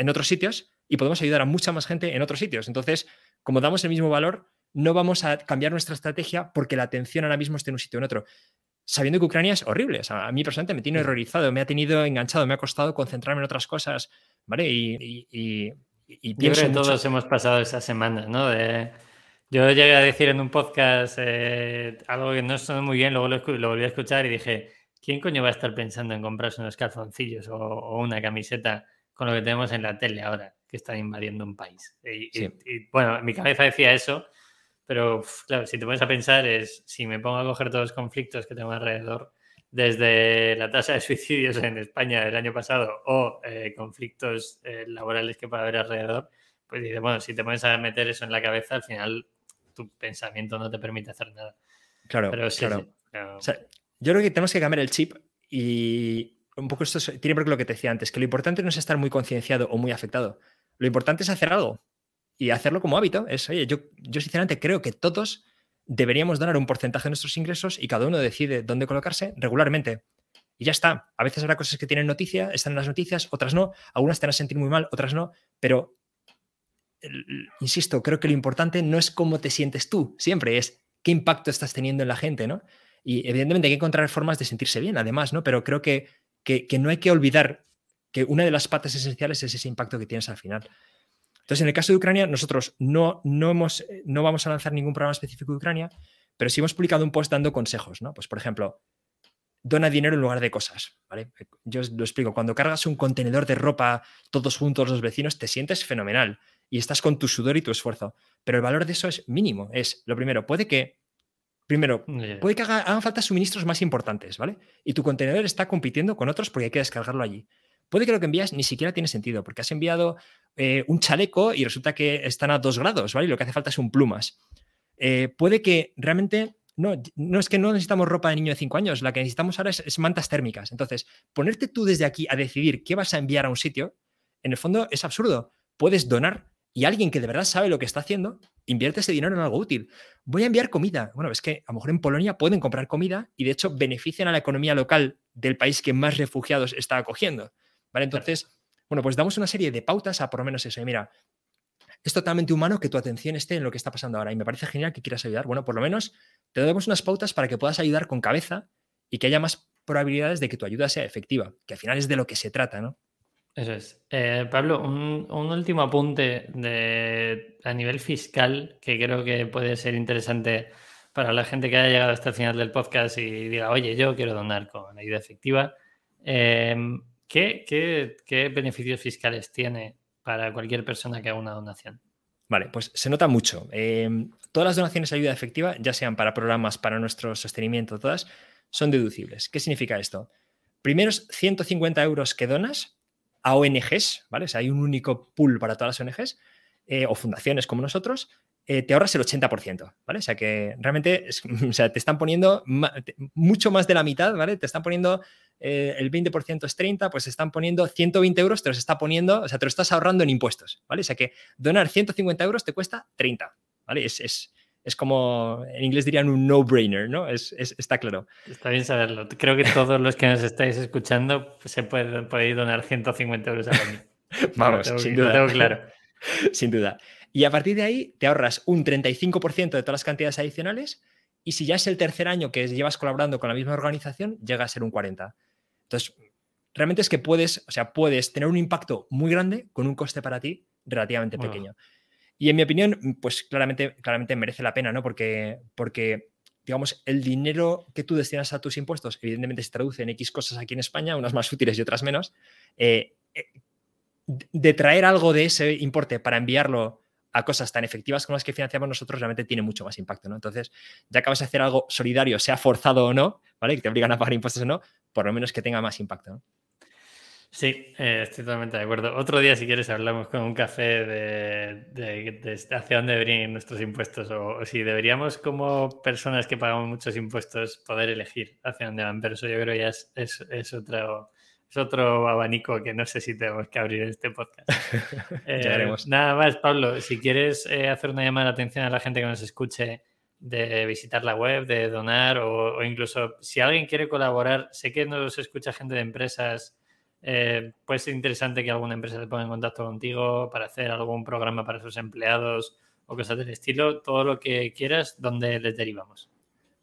en otros sitios y podemos ayudar a mucha más gente en otros sitios. Entonces, como damos el mismo valor, no vamos a cambiar nuestra estrategia porque la atención ahora mismo esté en un sitio o en otro. Sabiendo que Ucrania es horrible. a mí personalmente me tiene horrorizado, me ha tenido enganchado, me ha costado concentrarme en otras cosas, ¿vale? Y, y, Yo creo que todos hemos pasado esa semana, ¿no? Yo llegué a decir en un podcast eh, algo que no sonó muy bien, luego lo, volví a escuchar y dije, ¿quién coño va a estar pensando en comprarse unos calzoncillos o, una camiseta con lo que tenemos en la tele ahora, que está invadiendo un país? Y, bueno, mi cabeza decía eso, pero claro, si te pones a pensar es, si me pongo a coger todos los conflictos que tengo alrededor, desde la tasa de suicidios en España del año pasado o eh, conflictos eh, laborales que puede haber alrededor, pues dice, bueno, si te pones a meter eso en la cabeza, al final tu pensamiento no te permite hacer nada. Claro, Pero claro. yo creo que tenemos que cambiar el chip y un poco esto tiene que lo que te decía antes, que lo importante no es estar muy concienciado o muy afectado. Lo importante es hacer algo y hacerlo como hábito. Es, yo, yo sinceramente creo que todos deberíamos donar un porcentaje de nuestros ingresos y cada uno decide dónde colocarse regularmente. Y ya está. A veces habrá cosas que tienen noticia, están en las noticias, otras no. Algunas te van a sentir muy mal, otras no. Pero insisto, creo que lo importante no es cómo te sientes tú, siempre es qué impacto estás teniendo en la gente, ¿no? Y evidentemente hay que encontrar formas de sentirse bien, además, ¿no? Pero creo que, que, no hay que olvidar que una de las patas esenciales es ese impacto que tienes al final. Entonces, en el caso de Ucrania, nosotros no, no, hemos, no vamos a lanzar ningún programa específico de Ucrania, pero sí hemos publicado un post dando consejos, ¿no? Pues, por ejemplo, dona dinero en lugar de cosas, ¿vale? Yo lo explico, cuando cargas un contenedor de ropa todos juntos los vecinos, te sientes fenomenal y estás con tu sudor y tu esfuerzo. Pero el valor de eso es mínimo. Es lo primero, puede que, primero, puede que hagan falta suministros más importantes, ¿vale? Y tu contenedor está compitiendo con otros porque hay que descargarlo allí. Puede que lo que envías ni siquiera tiene sentido, porque has enviado eh, un chaleco y resulta que están a dos grados, ¿vale? Y lo que hace falta es un plumas. Eh, puede que realmente no, no es que no necesitamos ropa de niño de 5 años, la que necesitamos ahora es, mantas térmicas. Entonces, ponerte tú desde aquí a decidir qué vas a enviar a un sitio, en el fondo es absurdo. Puedes donar y alguien que de verdad sabe lo que está haciendo, invierte ese dinero en algo útil. Voy a enviar comida. Bueno, es que a lo mejor en Polonia pueden comprar comida y de hecho benefician a la economía local del país que más refugiados está acogiendo. ¿Vale? Entonces, bueno, pues damos una serie de pautas a por lo menos eso. Y mira, es totalmente humano que tu atención esté en lo que está pasando ahora y me parece genial que quieras ayudar. Bueno, por lo menos te damos unas pautas para que puedas ayudar con cabeza y que haya más probabilidades de que tu ayuda sea efectiva, que al final es de lo que se trata, ¿no? Eso es. Eh, Pablo, un, último apunte a nivel fiscal que creo que puede ser interesante para la gente que haya llegado hasta el final del podcast y diga, oye, yo quiero donar con ayuda efectiva. Em, ¿qué, qué, beneficios fiscales tiene para cualquier persona que haga una donación? Vale, pues se nota mucho. Em, todas las donaciones de ayuda efectiva, ya sean para programas, para nuestro sostenimiento, todas, son deducibles. ¿Qué significa esto? Primeros 150 euros que donas a ONGs, ¿vale? O hay un único pool para todas las ONGs eh, o fundaciones como nosotros, eh, te ahorras el 80%, ¿vale? O sea que realmente o sea, te están poniendo mucho más de la mitad, ¿vale? Te están poniendo eh, el 20% es 30, pues están poniendo 120 euros, te los está poniendo, o sea, te lo estás ahorrando en impuestos, ¿vale? O sea que donar 150 euros te cuesta 30, ¿vale? Es, es, es como en inglés dirían un no-brainer, ¿no? Es, está claro. Está bien saberlo. Creo que todos los que nos estáis escuchando se pueden, podéis donar 150 euros al año. Vamos, sin duda. Tengo claro. sin duda. Y a partir de ahí te ahorras un 35% de todas las cantidades adicionales y si ya es el tercer año que llevas colaborando con la misma organización, llega a ser un 40%. Entonces, realmente es que puedes, o sea, puedes tener un impacto muy grande con un coste para ti relativamente pequeño. Y en mi opinión, pues claramente, claramente merece la pena, ¿no? Porque, porque, digamos, el dinero que tú destinas a tus impuestos, evidentemente se traduce en X cosas aquí en España, unas más útiles y otras menos. Eh, eh, de traer algo de ese importe para enviarlo a cosas tan efectivas como las que financiamos nosotros, realmente tiene mucho más impacto, ¿no? Entonces, ya que vas a hacer algo solidario, sea forzado o no, ¿vale? Que te obligan a pagar impuestos o no, por lo menos que tenga más impacto, ¿no? Sí, eh, estoy totalmente de acuerdo. Otro día, si quieres, hablamos con un café de, hacia dónde deberían ir nuestros impuestos o, si deberíamos, como personas que pagamos muchos impuestos, poder elegir hacia dónde van. Pero eso yo creo ya es, es, otro, es otro abanico que no sé si tenemos que abrir este podcast. Eh, nada más, Pablo, si quieres eh, hacer una llamada de atención a la gente que nos escuche de visitar la web, de donar o, o incluso si alguien quiere colaborar, sé que nos escucha gente de empresas eh, puede ser interesante que alguna empresa se ponga en contacto contigo para hacer algún programa para sus empleados o cosas del estilo. Todo lo que quieras, ¿dónde les derivamos?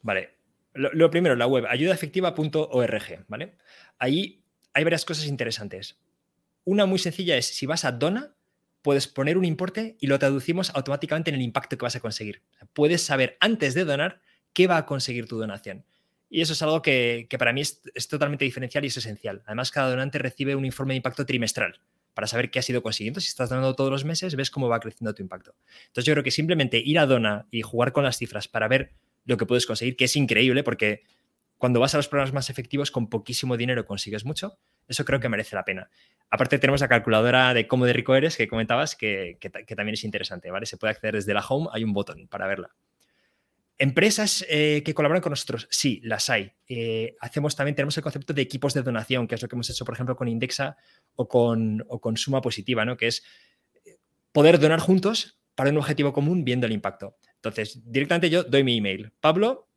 Vale. Lo, primero, la web ayudaefectiva.org, ¿vale? Ahí hay varias cosas interesantes. Una muy sencilla es, si vas a Dona, puedes poner un importe y lo traducimos automáticamente en el impacto que vas a conseguir. puedes saber antes de donar qué va a conseguir tu donación. Y eso es algo que, para mí es, totalmente diferencial y es esencial. Además, cada donante recibe un informe de impacto trimestral para saber qué has ido consiguiendo. Si estás donando todos los meses, ves cómo va creciendo tu impacto. Entonces, yo creo que simplemente ir a Dona y jugar con las cifras para ver lo que puedes conseguir, que es increíble porque cuando vas a los programas más efectivos con poquísimo dinero consigues mucho, eso creo que merece la pena. Aparte tenemos la calculadora de cómo de rico eres que comentabas que, que también es interesante, ¿vale? Se puede acceder desde la home, hay un botón para verla. Empresas eh, que colaboran con nosotros, sí, las hay. Eh, hacemos también, tenemos el concepto de equipos de donación, que es lo que hemos hecho, por ejemplo, con Indexa o con, con Suma Positiva, ¿no? Que es eh, poder donar juntos para un objetivo común viendo el impacto. Entonces, directamente yo doy mi email, pablo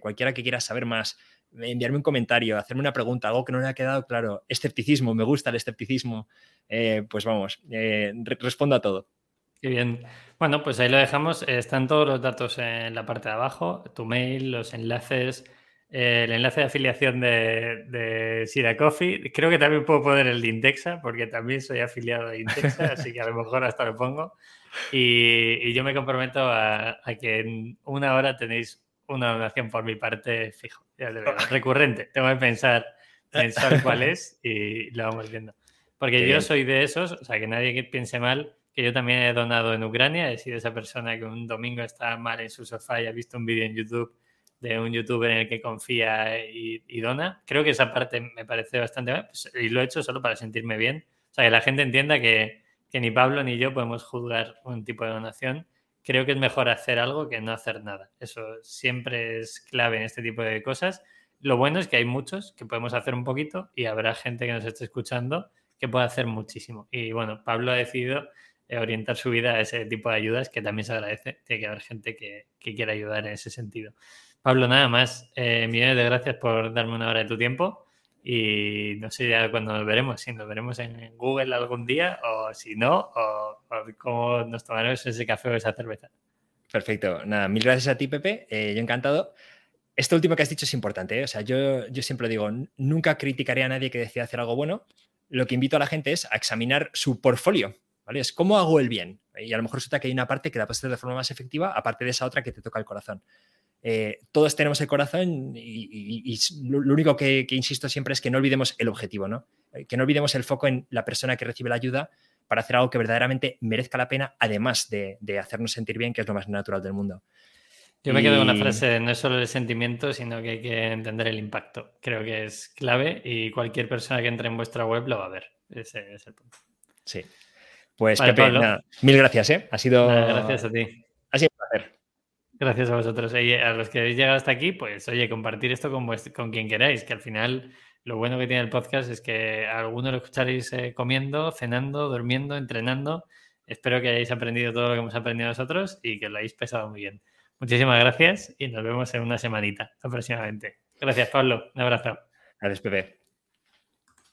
Cualquiera que quiera saber más, enviarme un comentario, hacerme una pregunta, algo que no le ha quedado claro, escepticismo, me gusta el escepticismo, pues vamos, respondo a todo. Qué bien. Bueno, pues ahí lo dejamos. Están todos los datos en la parte de abajo, tu mail, los enlaces, el enlace de afiliación de, de Sira Coffee. Creo que también puedo poner el de Intexa, porque también soy afiliado de Intexa, así que a lo mejor hasta lo pongo. Y, yo me comprometo a, que en una hora tenéis una donación por mi parte fijo, ya recurrente. Tengo que pensar, pensar cuál es y lo vamos viendo. Porque yo soy de esos, o sea, que nadie piense mal, que yo también he donado en Ucrania, he sido esa persona que un domingo está mal en su sofá y ha visto un vídeo en YouTube de un youtuber en el que confía y, dona. Creo que esa parte me parece bastante mal pues, y lo he hecho solo para sentirme bien. O sea, que la gente entienda que, que ni Pablo ni yo podemos juzgar un tipo de donación. Creo que es mejor hacer algo que no hacer nada. Eso siempre es clave en este tipo de cosas. Lo bueno es que hay muchos que podemos hacer un poquito y habrá gente que nos esté escuchando que puede hacer muchísimo. Y bueno, Pablo ha decidido orientar su vida a ese tipo de ayudas, que también se agradece. Tiene que haber gente que, quiera ayudar en ese sentido. Pablo, nada más, eh, millones de gracias por darme una hora de tu tiempo y no sé ya cuándo nos veremos, si nos veremos en Google algún día o si no, o, cómo nos tomaremos ese café o esa cerveza. Perfecto, nada, mil gracias a ti, Pepe, eh, yo encantado. Esto último que has dicho es importante, o sea, yo, yo siempre digo, nunca criticaré a nadie que decida hacer algo bueno, lo que invito a la gente es a examinar su portfolio, es cómo hago el bien. Y a lo mejor resulta que hay una parte que la puedes hacer de forma más efectiva, aparte de esa otra que te toca el corazón. Eh, todos tenemos el corazón y, lo, único que, insisto siempre es que no olvidemos el objetivo, ¿no? Eh, que no olvidemos el foco en la persona que recibe la ayuda para hacer algo que verdaderamente merezca la pena, además de, hacernos sentir bien, que es lo más natural del mundo. Yo me quedo con una frase, no es solo el sentimiento, sino que hay que entender el impacto. Creo que es clave y cualquier persona que entre en vuestra web lo va a ver. Ese es el punto. Sí. Pues Pepe, mil gracias, ¿eh? Ha sido. gracias a ti. Ha sido un placer. Gracias a vosotros. a los que habéis llegado hasta aquí, pues oye, compartir esto con, con quien queráis, que al final lo bueno que tiene el podcast es que algunos lo escucharéis eh, comiendo, cenando, durmiendo, entrenando. Espero que hayáis aprendido todo lo que hemos aprendido nosotros y que lo hayáis pesado muy bien. Muchísimas gracias y nos vemos en una semanita aproximadamente. Gracias, Pablo. Un abrazo. Gracias, Pepe.